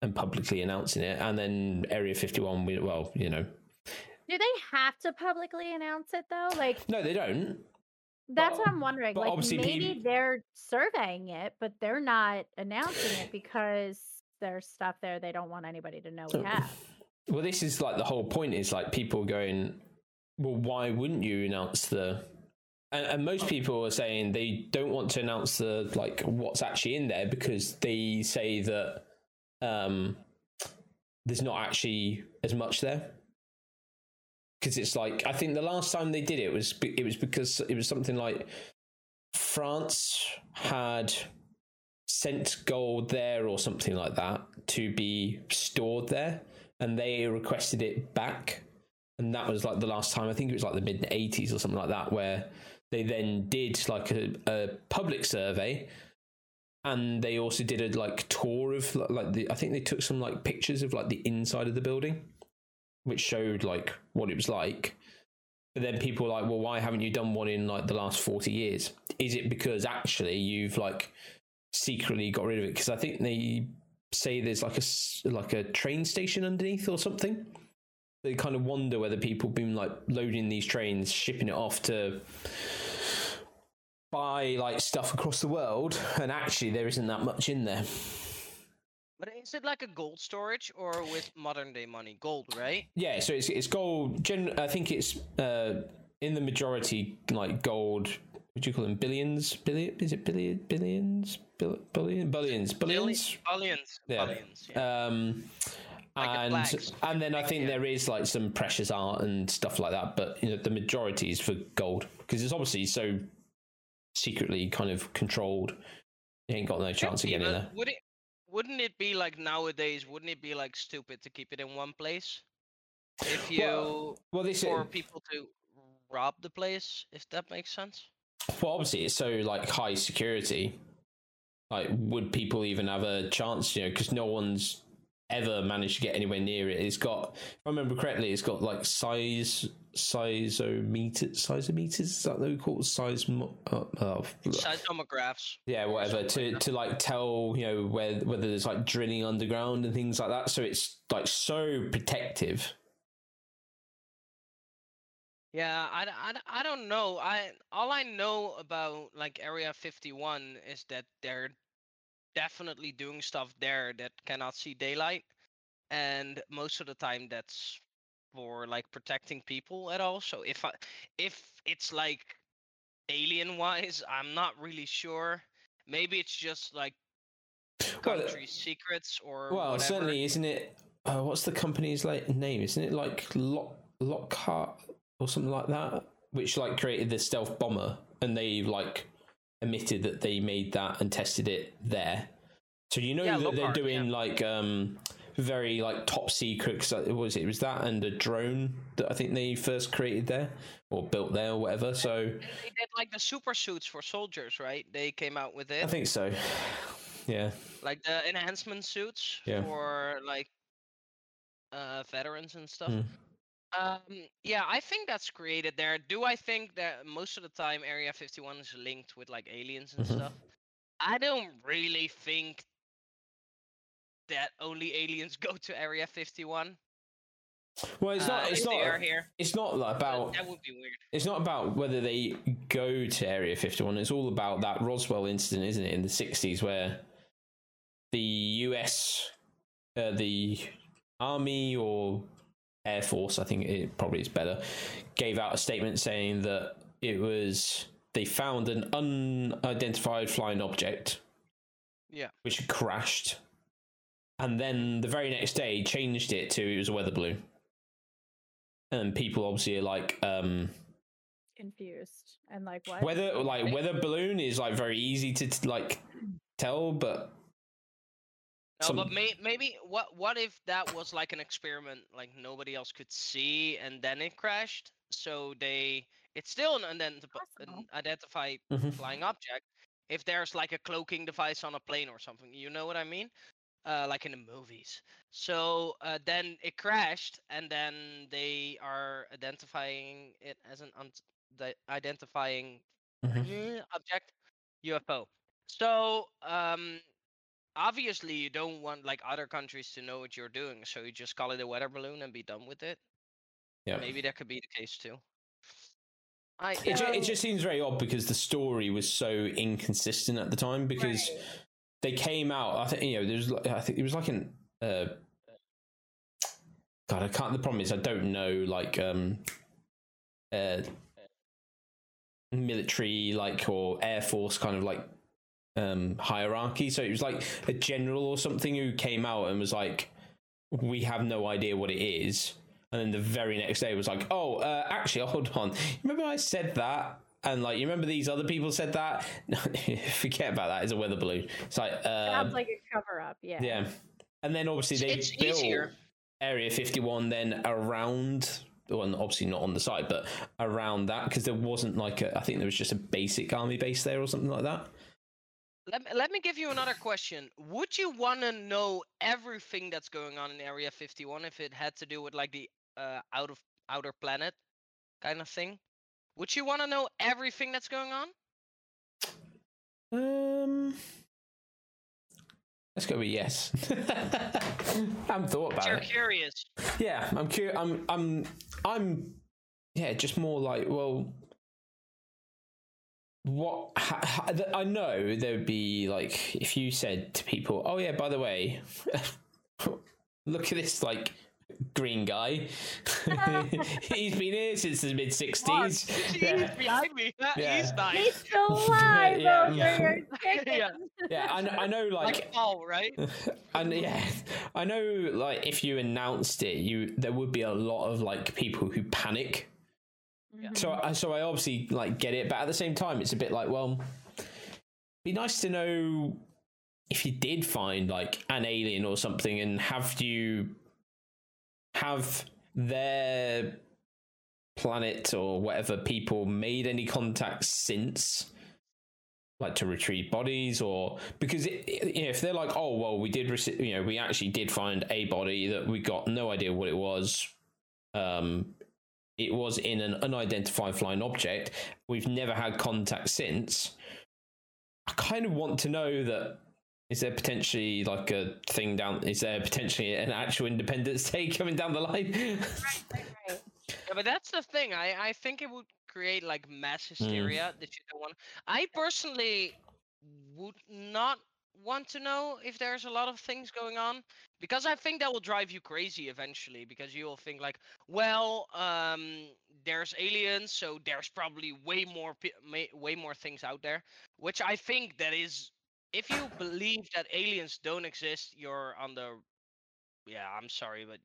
and publicly announcing it, and then Area 51, we, well, you know, Do they have to publicly announce it though? Like no, they don't. that's what I'm wondering. Like maybe peop- they're surveying it, but they're not announcing it because there's stuff there they don't want anybody to know we Oh. have. Well, this is like the whole point is like people going, well, why wouldn't you announce the? And, and most people are saying they don't want to announce the like what's actually in there because they say that um, there's not actually as much there. Because it's like I think the last time they did it was it was because it was something like France had sent gold there or something like that to be stored there and they requested it back. And that was like the last time. I think it was like the mid 80s or something like that where they then did like a, a public survey. And they also did a like tour of like the i think they took some like pictures of like the inside of the building which showed like what it was like. But then people were like well why haven't you done one in like the last 40 years? Is it because actually you've like secretly got rid of it? Because i think they say there's like a like a train station underneath or something they kind of wonder whether people have been like loading these trains shipping it off to buy like stuff across the world and actually there isn't that much in there But is it like a gold storage or with modern day money? Gold, right? yeah so it's it's gold gen- i think it's uh in the majority like gold what do you call them billions billion is it billion? billion billions Bill, billion billions billions Billions. Yeah. Billions. Yeah. um Like and flags. and then I think Yeah. there is like some precious art and stuff like that, but you know the majority is for gold because it's obviously so secretly kind of controlled. You ain't got no chance of Could getting there. Would it? Wouldn't it be like nowadays? Wouldn't it be like stupid to keep it in one place? If you Well, Well, this for people to rob the place, if that makes sense. Well obviously it's so like high security. Like, would people even have a chance? You know, because no one's ever managed to get anywhere near it. It's got, if I remember correctly, it's got like size sizometer sizometers. Is that what we call it? Size. mo- Uh, uh, Seismographs. yeah whatever to to like tell you know where whether there's like drilling underground and things like that so it's like so protective Yeah, I, I, I don't know. I all I know about like Area 51 is that they're definitely doing stuff there that cannot see daylight, and most of the time that's for like protecting people at all. So if I if it's like alien wise, I'm not really sure. Maybe it's just like Well, country secrets or well whatever. certainly isn't it uh, what's the company's like name isn't it like lock lockhart or something like that which like created the stealth bomber and they like admitted that they made that and tested it there so you know Yeah, that they're doing yeah. like um very like top secret. Cause it was it was that and a drone that I think they first created there or built there or whatever. So They did like the super suits for soldiers, right? They came out with it. I think so. Yeah. like the enhancement suits Yeah. for like uh veterans and stuff. Mm. Um yeah, I think that's created there. Do I think that most of the time Area 51 is linked with like aliens and Mhm. stuff? I don't really think that only aliens go to Area 51. Well, it's not. uh, It's if they are not. here. It's not about. that would be weird. It's not about whether they go to Area 51. It's all about that Roswell incident, isn't it, in the 60s, where the US, uh, the Army or Air Force, I think it probably is better, gave out a statement saying that it was they found an unidentified flying object, Yeah. which crashed, and then the very next day changed it to it was a weather balloon. And people obviously are like, um, Confused and like what? Weather like weather balloon is like very easy to t- like tell, but No, some- but may, maybe what what if that was like an experiment, like nobody else could see, and then it crashed? So they, it's still an, identi- Possible. an identified Mhm. flying object. If there's like a cloaking device on a plane or something, you know what I mean? Uh, like in the movies. So uh, then it crashed, and then they are identifying it as an un- the identifying Mhm. uh, object UFO. So um, obviously you don't want like other countries to know what you're doing, so you just call it a weather balloon and be done with it. yeah. Maybe that could be the case too. I It, ju- it just seems very odd because the story was so inconsistent at the time because Right. they came out. I think you know there's like- I think it was like an uh, God I can't. The problem is I don't know like um uh military like or air force kind of like um hierarchy. So it was like a general or something who came out and was like, "We have no idea what it is." And then the very next day was like, "Oh, uh, actually, hold on. Remember I said that?" And like, you remember these other people said that? Forget about that. It's a weather balloon. It's like, um, Sounds like a cover up. Yeah. yeah. And then obviously they It's built easier. Area 51 then around, well, obviously not on the site, but around that because there wasn't like a, I think there was just a basic army base there or something like that. Let, me- let me give you another question. Would you want to know everything that's going on in Area 51 if it had to do with like the uh, out of outer planet kind of thing? Would you want to know everything that's going on? Um, that's gonna be yes. I haven't thought about You're it. curious. Yeah, I'm curious. I'm, I'm, I'm, yeah, just more like, well, what ha, ha, I know there would be like if you said to people, "Oh yeah, by the way, look at this like green guy. He's been here since the mid What? '60s." He's Yeah. behind me. He's Yeah. nice. He's still alive Yeah, over yeah. Yeah. Yeah, I, I know, Like like Paul, right? and yeah, I know like if you announced it, you there would be a lot of like people who panic. So I so I obviously like get it, but at the same time, it's a bit like well, be nice to know if you did find like an alien or something, and have you have their planet or whatever people made any contact since like to retrieve bodies or because it, it- you know, if they're like oh well we did rece- you know we actually did find a body that we got no idea what it was um it was in an unidentified flying object we've never had contact since i kind of want to know that is there potentially like a thing down is there potentially an actual independence day coming down the line Right, right. Yeah, but that's the thing. I I think it would create like mass hmm. hysteria that you don't want. I personally would not want to know if there's a lot of things going on because I think that will drive you crazy eventually because you will think like, well, um, there's aliens, so there's probably way more way more things out there, which I think that is if you believe that aliens don't exist, you're on the yeah, I'm sorry, but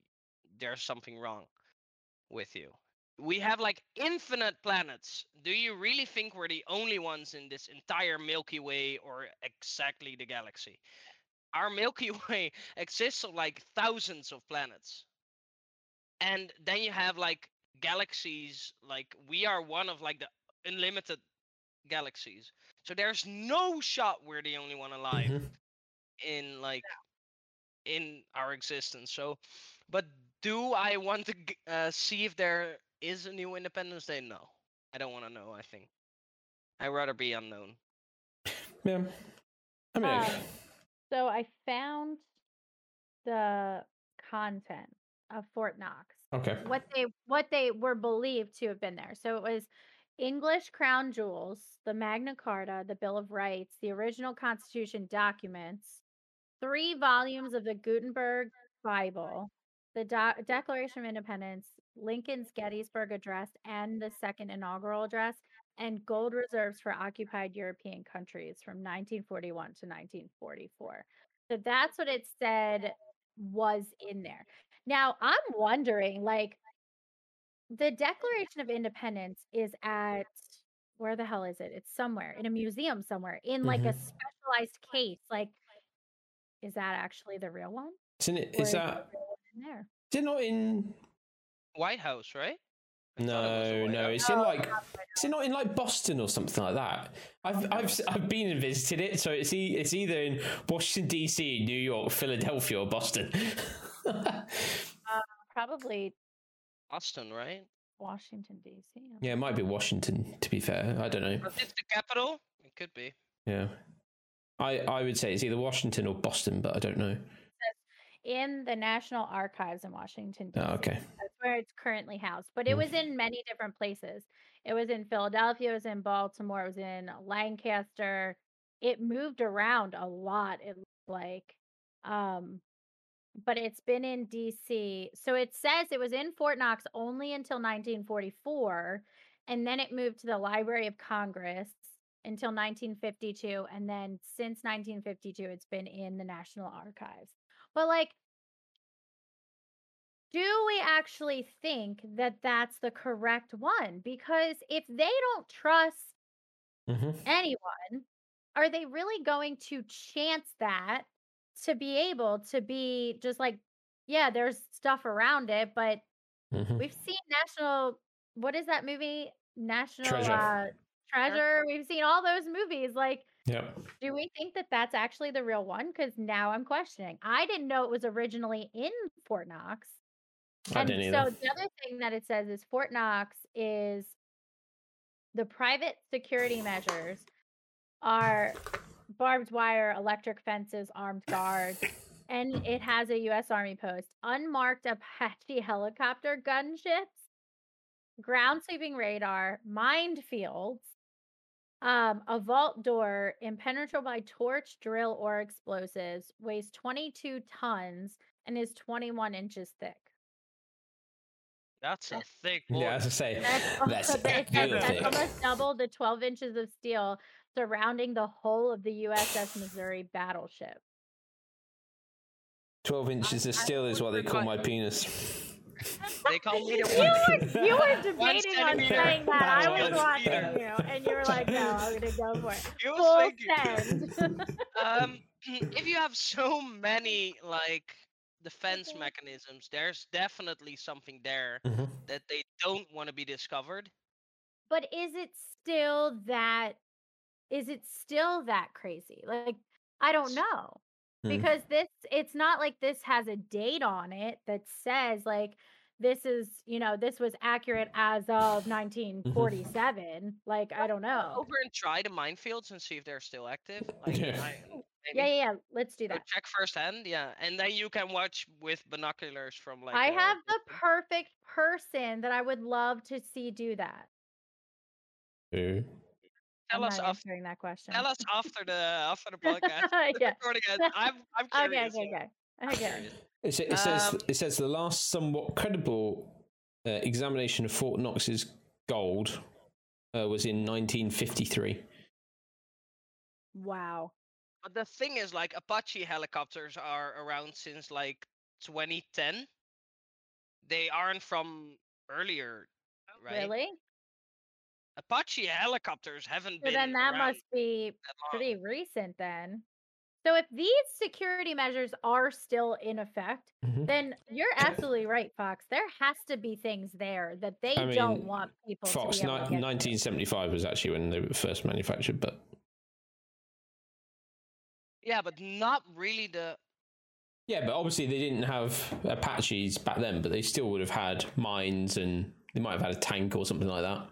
there's something wrong with you. We have like infinite planets. Do you really think we're the only ones in this entire Milky Way or exactly the galaxy? our Milky Way exists of like thousands of planets. And then you have like galaxies, like we are one of like the unlimited galaxies. So there's no shot we're the only one alive Mhm. in like in our existence. So, but do I want to uh, see if there is a new Independence Day? No, I don't want to know. I think I'd rather be unknown. Yeah. I mean, Um, So I found the content of Fort Knox. okay. What they what they were believed to have been there. So it was English crown jewels, the Magna Carta, the Bill of Rights, the original Constitution documents, three volumes of the Gutenberg Bible, the Do- Declaration of Independence, Lincoln's Gettysburg Address, and the Second Inaugural Address, and gold reserves for occupied European countries from 1941 to 1944. So that's what it said was in there. Now, I'm wondering like the Declaration of Independence is at where the hell is it? It's somewhere in a museum somewhere in like a Mhm. specialized case. Like, is that actually the real one? Isn't it? Is that? in there? Is it not in? White House, right? I thought it No, no. It's in like. not Is it not in like Boston or something like that? I've I've s- I've been and visited it, so it's e- it's either in Washington D.C., New York, Philadelphia, or Boston. Uh, Probably Boston, right? Washington D.C. yeah, it might be Washington. To be fair, I don't know. But it's the capital. It could be. Yeah, I I would say it's either Washington or Boston, but I don't know. in the National Archives in Washington, ah, D.C. Oh, okay. Where it's currently housed. But it was in many different places. It was in Philadelphia, it was in Baltimore, it was in Lancaster. It moved around a lot, it looked like. Um, but it's been in DC. So it says it was in Fort Knox only until 1944. And then it moved to the Library of Congress until 1952. And then since 1952, it's been in the National Archives. But like, do we actually think that that's the correct one? Because if they don't trust hmm anyone, are they really going to chance that to be able to be just like, yeah, there's stuff around it, but hmm we've seen National, what is that movie? National Treasure. Uh, Treasure. We've seen all those movies. Like, Yep. do we think that that's actually the real one? Because now I'm questioning. I didn't know it was originally in Fort Knox. And so either. the other thing that it says is Fort Knox is the private security measures are barbed wire, electric fences, armed guards, and it has a U.S. Army post, unmarked Apache helicopter gunships, ground sweeping radar, minefields, um, a vault door impenetrable by torch, drill, or explosives, weighs 22 tons, and is 21 inches thick. That's a thick boy. Yeah, as I say, That's, al- that's it that's almost double the 12 inches of steel surrounding the whole of the USS Missouri battleship. Twelve inches of I steel is what they call my penis. They call me you, the were, you were debating on saying that. I was watching you, and you were like, "No, I'm gonna go for it." You Full was send. um, if you have so many like defense Okay. mechanisms, there's definitely something there Mhm. that they don't want to be discovered. but is it still that? Is it still that crazy? Like, I don't know. Hmm. because this it's not like this has a date on it that says like this is you know this was accurate as of 1947 like i don't know Over and try the minefields and see if they're still active. Like, Yeah. I, maybe yeah yeah yeah let's do go that check firsthand. Yeah, and then you can watch with binoculars from like. i a have the distance. perfect person that i would love to see do that Who? Tell I'm us not after. that question Tell us after the after the podcast. yeah Recording it. I'm I'm okay curious. okay yeah. okay okay It, sa- it says Um, it says the last somewhat credible uh, examination of Fort Knox's gold uh, was in 1953. wow But the thing is, like Apache helicopters are around since like 2010. They aren't from earlier, right? really Apache helicopters haven't so been then that must be that pretty recent then So if these security measures are still in effect, Mhm. then you're absolutely right, Fox. There has to be things there that they I don't want people Fox to be able ni- to 1975 was actually when they were first manufactured, but Yeah, but not really the. yeah, but obviously they didn't have Apaches back then, but they still would have had mines and they might have had a tank or something like that.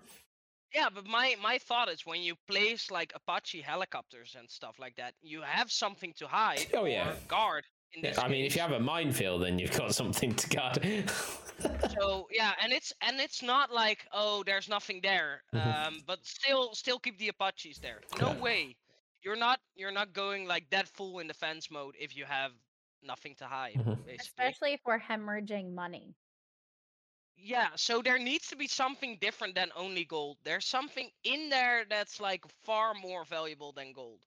Yeah, but my my thought is when you place like Apache helicopters and stuff like that, you have something to hide Oh, yeah. or guard. In Yeah, I mean, if you have a minefield, then you've got something to guard. so yeah and it's and it's not like oh there's nothing there Mhm. um but still still keep the apaches there no Yeah. way you're not you're not going like that full in defense mode if you have nothing to hide Mhm. basically Especially if we're hemorrhaging money. yeah so there needs to be something different than only gold there's something in there that's like far more valuable than gold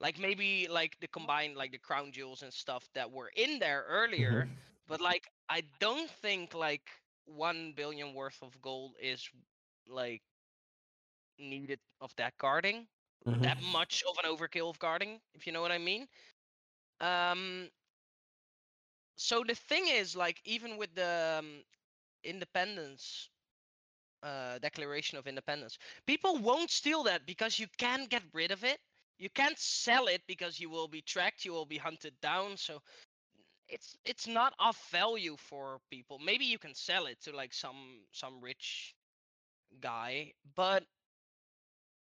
like maybe like the combined like the crown jewels and stuff that were in there earlier Mhm. but like i don't think like 1 billion worth of gold is like needed of that guarding Mhm. that much of an overkill of guarding if you know what i mean. Um so the thing is like even with the um, independence uh declaration of independence people won't steal that because you can get rid of it. You can't sell it because you will be tracked you will be hunted down so it's it's not of value for people. Maybe you can sell it to like some some rich guy but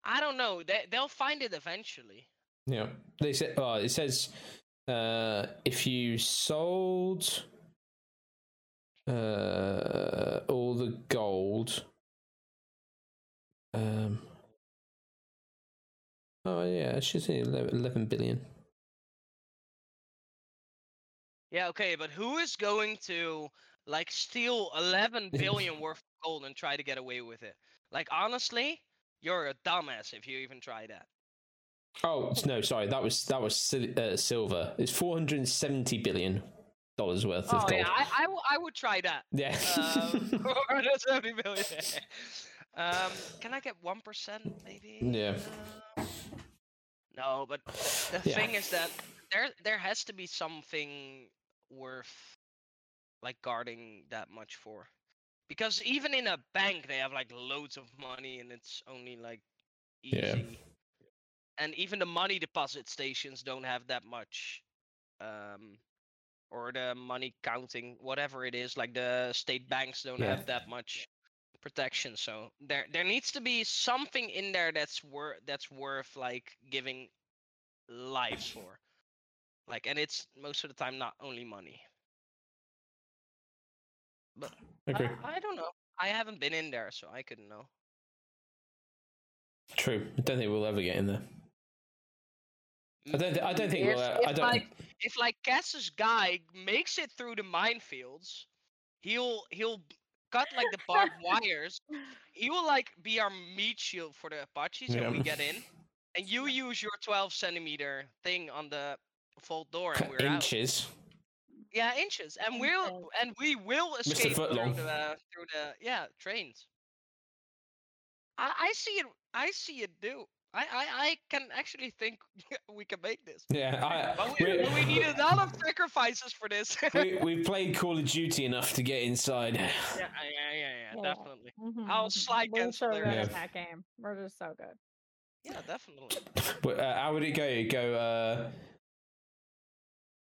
i don't know they, they'll find it eventually Yeah, they said. Oh, it says uh, if you sold uh, all the gold. Um. Oh yeah, it should say 11 11 billion. yeah okay but who is going to like steal 11 billion worth of gold and try to get away with it like honestly you're a dumbass if you even try that Oh no, sorry, that was that was uh, silver. It's four hundred and seventy billion dollars worth of oh gold. yeah I, I, w- I would try that Yeah. um, 470 million. um, can I get one percent, maybe? Yeah. Uh, no, but the Yeah. thing is that there there has to be something worth like guarding that much for, because even in a bank they have like loads of money and it's only like easy. Yeah. And even the money deposit stations don't have that much. Um, or the money counting, whatever it is, like the state banks don't Yeah. have that much protection. So there there needs to be something in there that's worth that's worth like giving lives for. Like and it's most of the time not only money. But Agree. I, I don't know. I haven't been in there, so I couldn't know. True. I don't think we'll ever get in there. I don't. Th- I don't think If- we'll. Uh, if I don't. like if like Cass's guy makes it through the minefields, he'll he'll cut like the barbed wires. He will like be our meat shield for the Apaches Yeah. when we get in, and you use your 12 centimeter thing on the vault door, and we're out. Inches. Yeah, inches, and we'll and we will escape through the uh, through the yeah trains. I I see it. I see it do. I I, I can actually think we can make this. Yeah. But I, we, we, but we need a lot of sacrifices for this. we, we've played Call of Duty enough to get inside. yeah, yeah, yeah, yeah, Yeah. definitely. Mhm, I'll mhm. slide We're cancel so there. good Yeah. at that game. We're just so good. Yeah, definitely. But uh, how would it go? Go. Uh,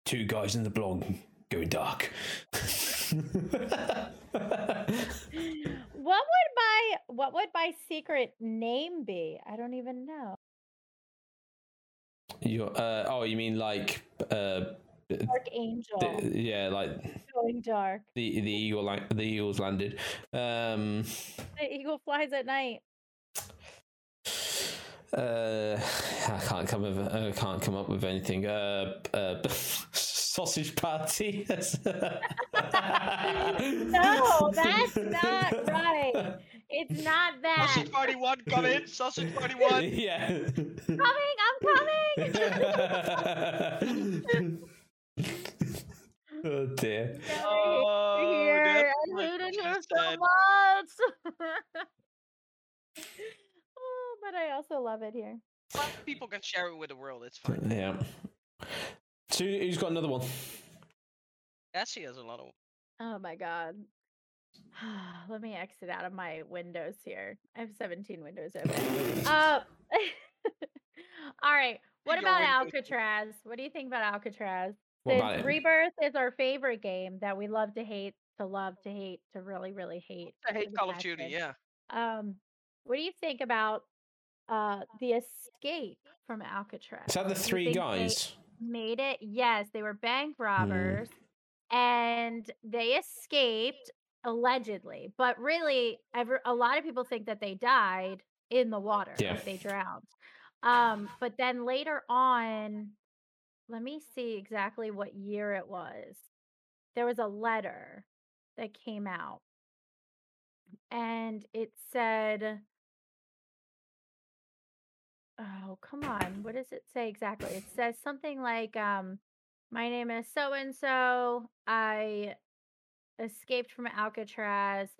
two guys and the blonde going dark. What would my what would my secret name be? I don't even know. You're, uh, oh, you mean like, uh, Dark Angel the, yeah, like going dark. the the eagle, the eagles landed. Um, The eagle flies at night. Uh, I can't come with, I can't come up with anything. Uh, uh, sausage party. No, that's not right. It's not that. Sausage Party 1, come in. Sausage Party 1. yeah. Coming, I'm coming. oh dear. Oh, here. that's I what hated she her so much. Oh, but I also love it here. Well, People can share it with the world. It's fine. Yeah. So who's got another one? Cassie has a lot of. Oh my god. Let me exit out of my windows here. I have 17 windows open. uh, all right. What about. Alcatraz? What do you think about Alcatraz? What Since about? Rebirth is our favorite game that we love to hate, to love to hate, to really, really hate. I hate Call of Duty. Yeah. Um, what do you think about uh the escape from Alcatraz? Is that the three guys? made it? Yes, they were bank Hmm. robbers and they escaped allegedly, but really, ever a lot of people think that they died in the water, Yeah. like they drowned. Um, but then later on, let me see exactly what year it was. There was a letter that came out, and it said, "Oh, come on, what does it say exactly?" It says something like, um, "My name is so and so. I escaped from Alcatraz.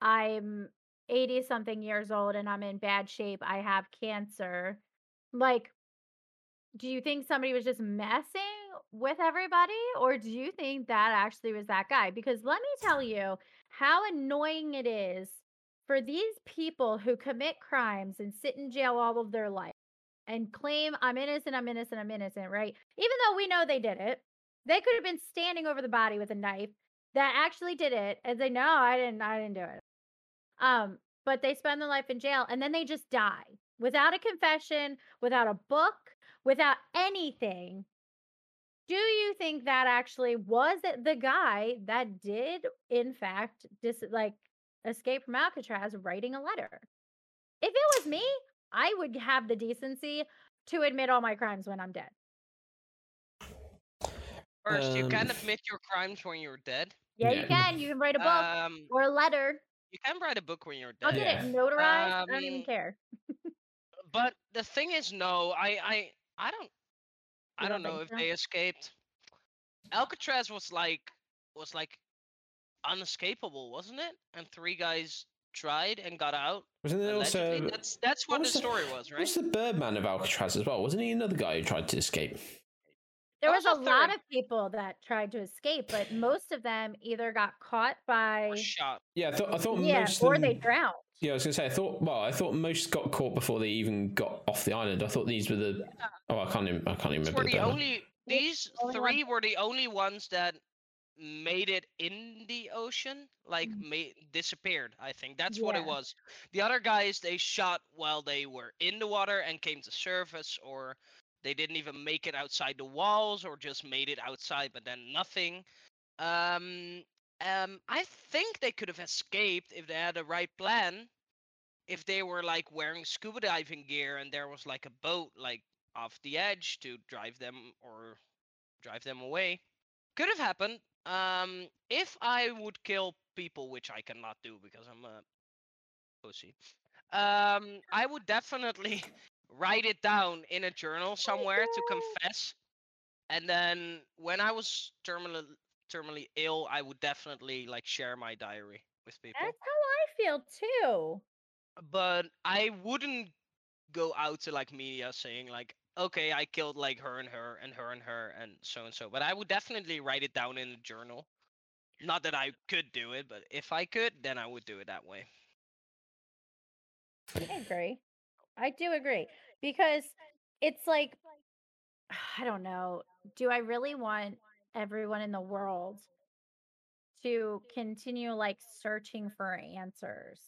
I'm 80 something years old and I'm in bad shape. I have cancer." Like, do you think somebody was just messing with everybody or do you think that actually was that guy? Because let me tell you how annoying it is for these people who commit crimes and sit in jail all of their life and claim I'm innocent, I'm innocent, I'm innocent, right? Even though we know they did it, they could have been standing over the body with a knife that actually did it and say, No, I didn't, I didn't do it. Um, but they spend their life in jail and then they just die without a confession, without a book, without anything. Do you think that actually was the guy that did, in fact, dis- like escape from Alcatraz writing a letter? If it was me, I would have the decency to admit all my crimes when I'm dead. First, you can Um, admit your crimes when you're dead. Yeah, Yeah. you can. You can write a book Um, or a letter. you can write a book when you're dead. I'll get Yeah. it notarized. I don't even Um, care. But the thing is, no, I, I, I don't, I You don't don't know if so? they escaped. Alcatraz was like, was like, unescapable, wasn't it? And three guys tried and got out. Wasn't there Allegedly. also that's that's what what, was the the- story was, right? what's the Birdman of Alcatraz as well? Wasn't he another guy who tried to escape? There That was a was a lot of people that tried to escape, but most of them either got caught by Or shot. Yeah, I thought I thought yeah, most or of they drowned. Yeah, I was gonna say I thought well, I thought most got caught before they even got off the island. I thought these were the oh I can't even I can't even remember were the the only. These three were the only ones that made it in the ocean, like Mhm. made disappeared. I think that's what it was. The other guys they shot while they were in the water and came to surface, or they didn't even make it outside the walls, or just made it outside, but then nothing. Um, um, I think they could have escaped if they had the right plan. If they were like wearing scuba diving gear and there was like a boat like off the edge to drive them or drive them away, could have happened. Um, if I would kill people, which I cannot do because I'm a pussy, um, I would definitely write it down in a journal somewhere to confess. And then when I was terminally terminally ill, I would definitely like share my diary with people. That's how I feel too. But I wouldn't go out to like media saying like, okay, I killed like her and her and her and her and so and so. But I would definitely write it down in a journal. Not that I could do it, but if I could, then I would do it that way. I agree. I do agree because it's like I don't know. Do I really want everyone in the world to continue like searching for answers?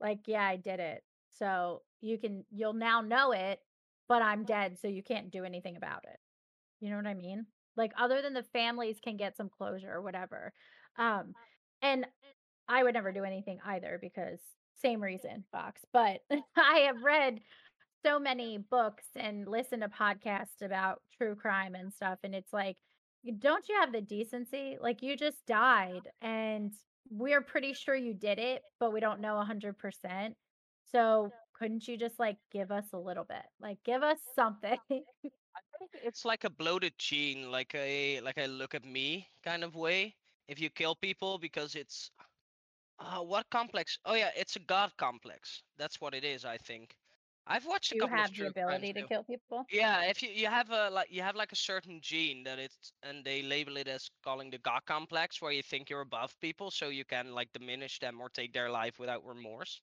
Like, yeah, I did it. So you can you'll now know it, but I'm dead, so you can't do anything about it. You know what I mean? Like other than the families can get some closure or whatever. Um and I would never do anything either because same reason, Fox. But I have read so many books and listened to podcasts about true crime and stuff. And it's like, don't you have the decency? Like, you just died and we're pretty sure you did it, but we don't know 100%. So couldn't you just like give us a little bit? Like, give us something. I think it's like a bloated gene, like a like a look at me kind of way. If you kill people because it's uh, what complex? Oh yeah, it's a god complex. That's what it is, I think. I've watched a You couple have of the ability to kill people. Yeah, if you you have a like you have like a certain gene that it's and they label it as calling the God complex, where you think you're above people, so you can like diminish them or take their life without remorse.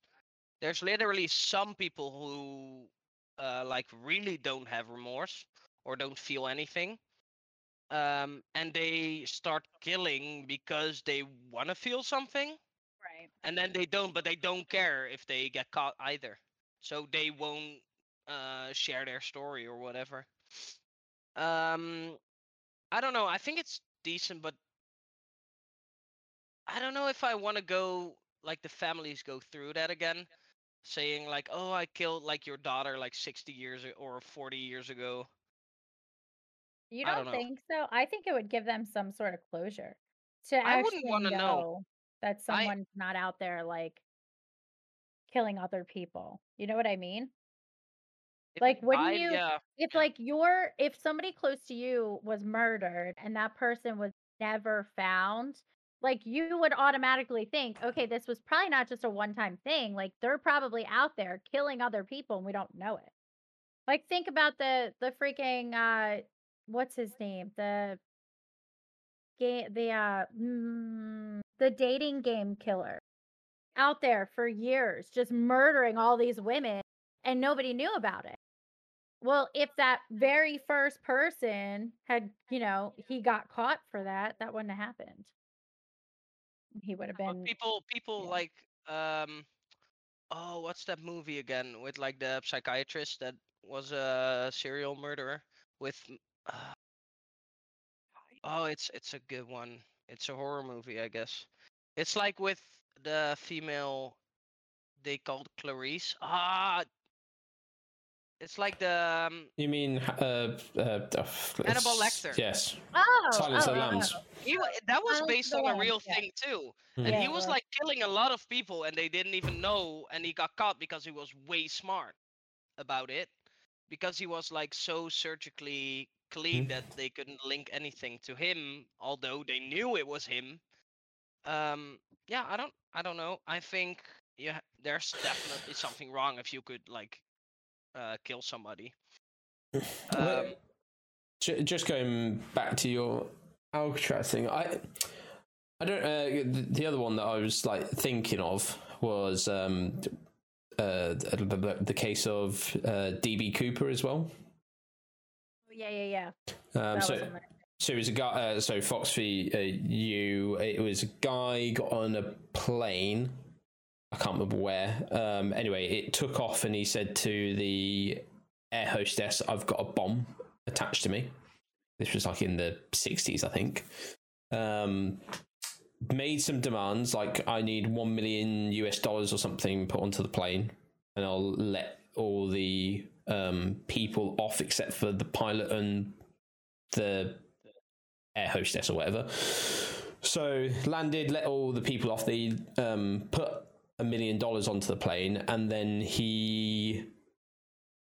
There's literally some people who uh, like really don't have remorse or don't feel anything, um, and they start killing because they want to feel something, Right. and then they don't, but they don't care if they get caught either, so they won't uh share their story or whatever. Um I don't know. I think it's decent, but I don't know if I want to go like the families go through that again, saying like, "Oh, I killed like your daughter like 60 years or 40 years ago." You don't, don't think so? I think it would give them some sort of closure to I wouldn't actually wanna know. know that I someone's not out there like killing other people. You know what I mean? if Like, wouldn't I you? yeah, If like your if somebody close to you was murdered and that person was never found, like you would automatically think, okay, this was probably not just a one-time thing. Like they're probably out there killing other people and we don't know it. Like think about the the freaking uh what's his name? The game the uh mm, the dating game killer out there for years just murdering all these women and nobody knew about it. Well, if that very first person had, you know, he got caught for that, that wouldn't have happened. He would have been people people yeah. like um oh, what's that movie again with like the psychiatrist that was a serial murderer with uh, Oh, it's it's a good one. It's a horror movie, I guess. It's like with the female they called Clarice. Ah, it's like the um, You mean uh, uh, uh, Hannibal Lecter. Yes, Oh, Silence oh, of the oh, Lambs. he that was Silence of based on a real yeah. thing too. Mm. And Yeah, he was was. like killing a lot of people and they didn't even know and he got caught because he was way smart about it because he was like so surgically clean Mm. that they couldn't link anything to him although they knew it was him. Um yeah, I don't I don't know. I think yeah, there's definitely something wrong if you could like uh kill somebody. Um just going back to your Alcatraz thing, I, I don't. Uh, the, the other one that I was like thinking of was um, uh, the, the case of uh, DB Cooper as well. Yeah, yeah, yeah. Um, so, was on there. so it was a guy. Uh, so Fox v uh, you. It was a guy got on a plane. I can't remember where. Um, anyway, it took off, and he said to the air hostess, "I've got a bomb attached to me." This was like in the '60s, I think. Um, made some demands, like I need one million US dollars or something put onto the plane, and I'll let all the um, people off except for the pilot and the air hostess or whatever. So landed, let all the people off. They um, put a million dollars onto the plane, and then he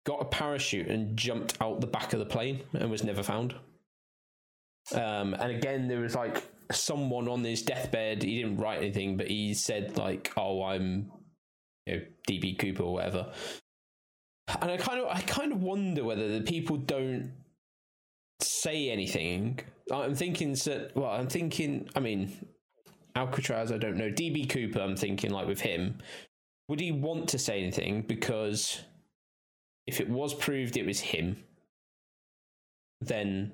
got a parachute and jumped out the back of the plane and was never found. Um, and again, there was like someone on his deathbed. He didn't write anything, but he said like, "Oh, I'm, you know, DB Cooper or whatever." And I kind of, I kind of wonder whether the people don't say anything. I'm thinking that. Well, I'm thinking. I mean, Alcatraz. I don't know. DB Cooper. I'm thinking like with him, would he want to say anything? Because if it was proved it was him, then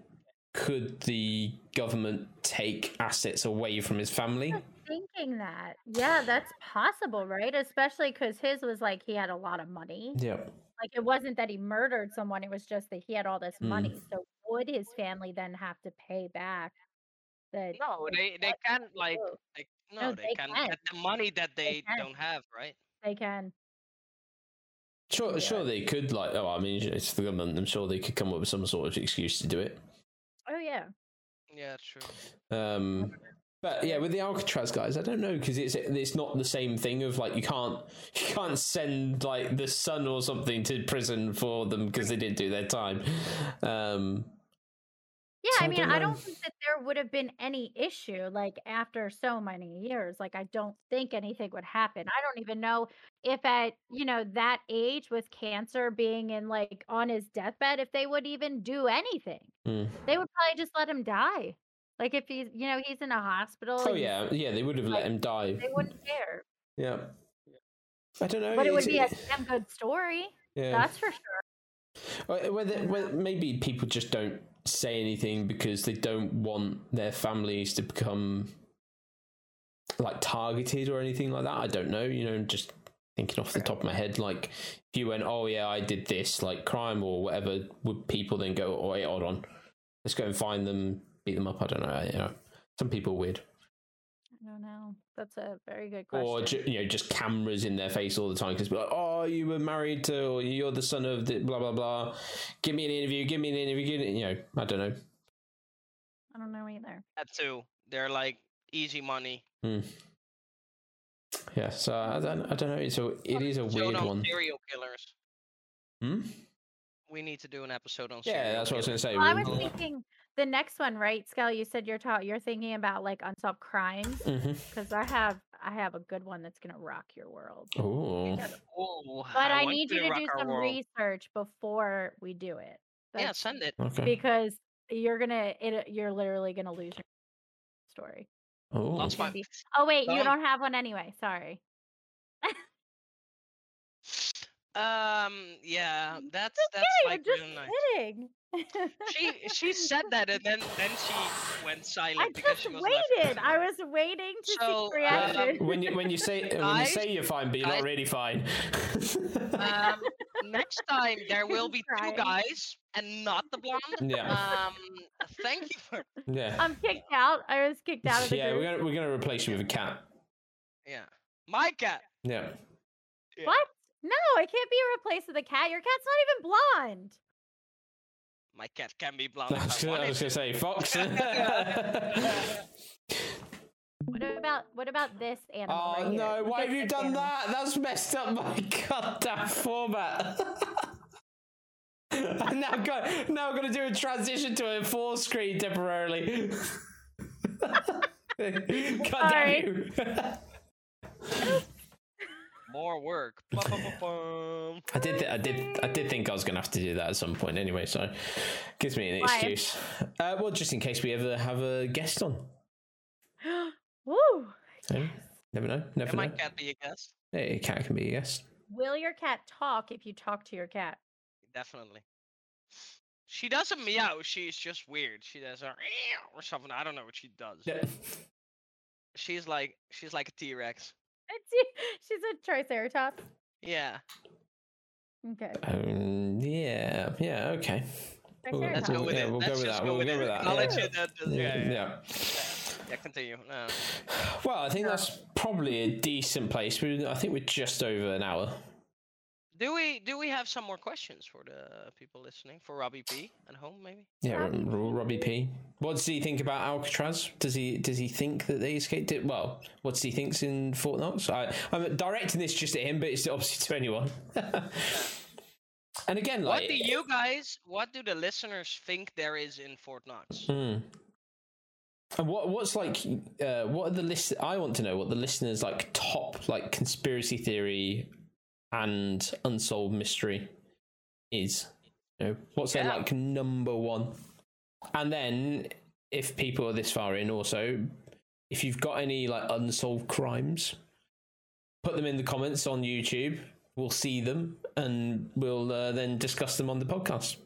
could the government take assets away from his family? Thinking that. Yeah, that's possible, right? Especially because his was like he had a lot of money. Yeah. Like it wasn't that he murdered someone, it was just that he had all this Mm. money. So would his family then have to pay back the no, they they can't that like they, no, No, they, they can can. get the money that they, can. don't have, right? They can. Sure, Yeah. sure they could. Like, oh, I mean, it's the government. I'm sure they could come up with some sort of excuse to do it. Oh yeah. Yeah, true. Um, but yeah, with the Alcatraz guys, I don't know because it's it's not the same thing of like you can't you can't send like the son or something to prison for them because they didn't do their time. Um, Yeah, I mean, I don't think that there would have been any issue like after so many years. Like, I don't think anything would happen. I don't even know if at, you know, that age with cancer being in like on his deathbed, if they would even do anything. Mm. They would probably just let him die. Like, if he's, you know, he's in a hospital, Oh he's- yeah, yeah. They would have let like, him die. they wouldn't care. Yeah. I don't know. But it would be a damn good story. yeah. That's for sure. Or Whether, whether maybe people just don't say anything because they don't want their families to become like targeted or anything like that. I don't know. You know, just thinking off the top of my head, like if you went, "Oh yeah, I did this," like crime or whatever, would people then go, "Oh wait, hold on, let's go and find them, beat them up"? I don't know. You know, some people are weird, don't know. That's a very good question. or ju- you know, just cameras in their face all the time because like, "Oh, you were married to, or you're the son of the blah blah blah." Give me an interview. Give me an interview. Give me, you know, I don't know. I don't know either. That too. They're like easy money. Hmm. Yeah, so I don't, I don't know. It's a, it is a Episode weird on one. Serial killers. Hmm? We need to do an episode on. Yeah, serial that's what I was going to say. Well, I we- was thinking the next one, right, Skel? You said you're ta- you're thinking about like unsolved crimes mm-hmm. because I have I have a good one that's gonna rock your world. Ooh. Oh, But I, want need you to to do some world. research before we do it. Yeah, send it. Okay. because you're gonna it you're literally gonna lose your story. Oh. That's fine. Oh wait, you Don't- don't have one anyway. Sorry. Um, yeah, that's Just that's kidding, like just really nice. kidding. She she said that and then then she went silent I because just she was waited. I was waiting to So, see uh, reaction. when you when you say when you say you're fine, but you're guys. not really fine. Um, next time there will be two guys and not the blonde. yeah, Um, thank you for yeah, I'm kicked out. I was kicked out of the yeah. group. We're gonna we're gonna replace you with a cat. yeah, my cat. Yeah. Yeah. What? No, I can't be replaced with a cat. Your cat's not even blonde. My cat can be blonde. I if was, I gonna- I was gonna say fox. What about what about this animal? oh right no! Look Why have you done animal. that? That's messed up my goddamn format. I'm now got now I'm gonna do a transition to a full screen temporarily. God damn you. More work. I did, th- I did, I did think I was going to have to do that at some point anyway. So, gives me an Why? excuse. Uh, well, just in case we ever have a guest on. Woo! So, never know. Never Can my cat be a guest? Hey, a cat can be a guest. Will your cat talk if you talk to your cat? Definitely. She doesn't meow. She's just weird. She does a or something. I don't know what she does. Yeah. She's like she's like a T Rex. She's a triceratops. Yeah. Okay. Um, yeah. Yeah. Okay. We'll- Let's go we'll- with yeah, it. we'll Let's go with that. go We'll with go with that. Acknowledge yeah. it. That, that- Yeah. yeah, yeah. yeah. Yeah, continue. No. Well, I think that's probably a decent place. We, I think we're just over an hour. Do we do we have some more questions for the people listening? For Robbie P at home, maybe? Yeah, Robbie Robbie, P. P. What does he think about Alcatraz? Does he does he think that they escaped it? Well, what does he thinks in Fort Knox? I, I'm directing this just at him, but it's obviously to anyone. and again, like, What do you guys what do the listeners think there is in Fort Knox? Hmm. And what what's like? Uh, what are the list? I want to know what the listeners like top like conspiracy theory and unsolved mystery is. You know, what's their Yeah. like number one? And then, if people are this far in, also, if you've got any like unsolved crimes, put them in the comments on YouTube. We'll see them, and we'll uh, then discuss them on the podcast.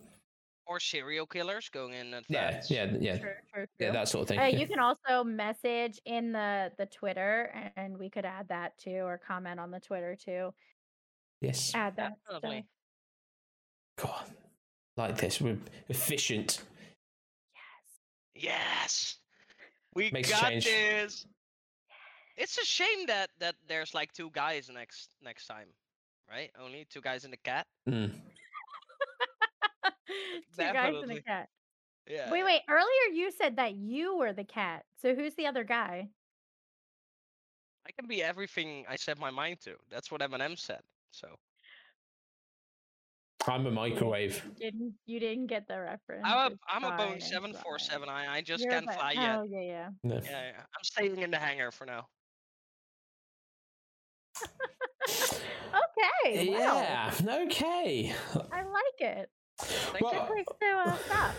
Or serial killers going in at Yeah, yeah, yeah, True, true, yeah, that sort of thing. Uh, yeah. you can also message in the the Twitter, and we could add that too, or comment on the Twitter too. Yes. Add that Definitely. stuff. God, like this, we're efficient. Yes. Yes. We Makes got change. this. It's a shame that that there's like two guys next next time, right? Only two guys and a cat. Mm. Two guys and a cat. Yeah. Wait, wait. Earlier you said that you were the cat. So who's the other guy? I can be everything I set my mind to. That's what Eminem said. So I'm a microwave. You didn't you didn't get the reference? I'm a I'm a Boeing it's seven four fine. seven. I I just You're can't fly yet. Oh yeah, yeah. No. Yeah, yeah, I'm staying in the hangar for now. Okay. Wow. Yeah. Okay. I like it. Well- you. Good place to uh,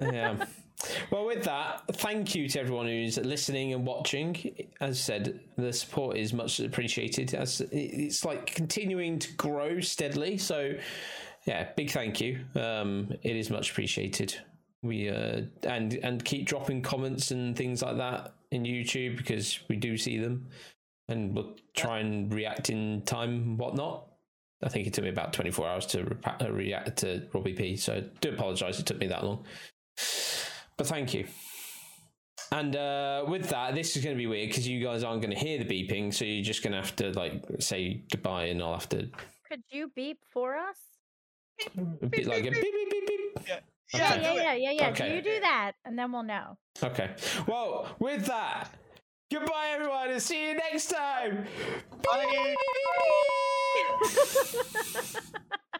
yeah. Well, with that, thank you to everyone who's listening and watching. As I said, the support is much appreciated. As it's like continuing to grow steadily. So, yeah, big thank you. Um, it is much appreciated. We uh, and and keep dropping comments and things like that in YouTube because we do see them, and we'll try and react in time and whatnot. I think it took me about 24 hours to uh, react to Robbie P. So I do apologise it took me that long. But thank you. And uh, with that, this is going to be weird because you guys aren't going to hear the beeping, so you're just going to have to like say goodbye, and I'll have to Could you beep for us? a bit like a beep beep beep beep. Yeah. Yeah, Okay. yeah, yeah, yeah, yeah. Okay. Do you do that, and then we'll know. Okay. Well, with that, goodbye, everyone, and see you next time. Bye. Bye.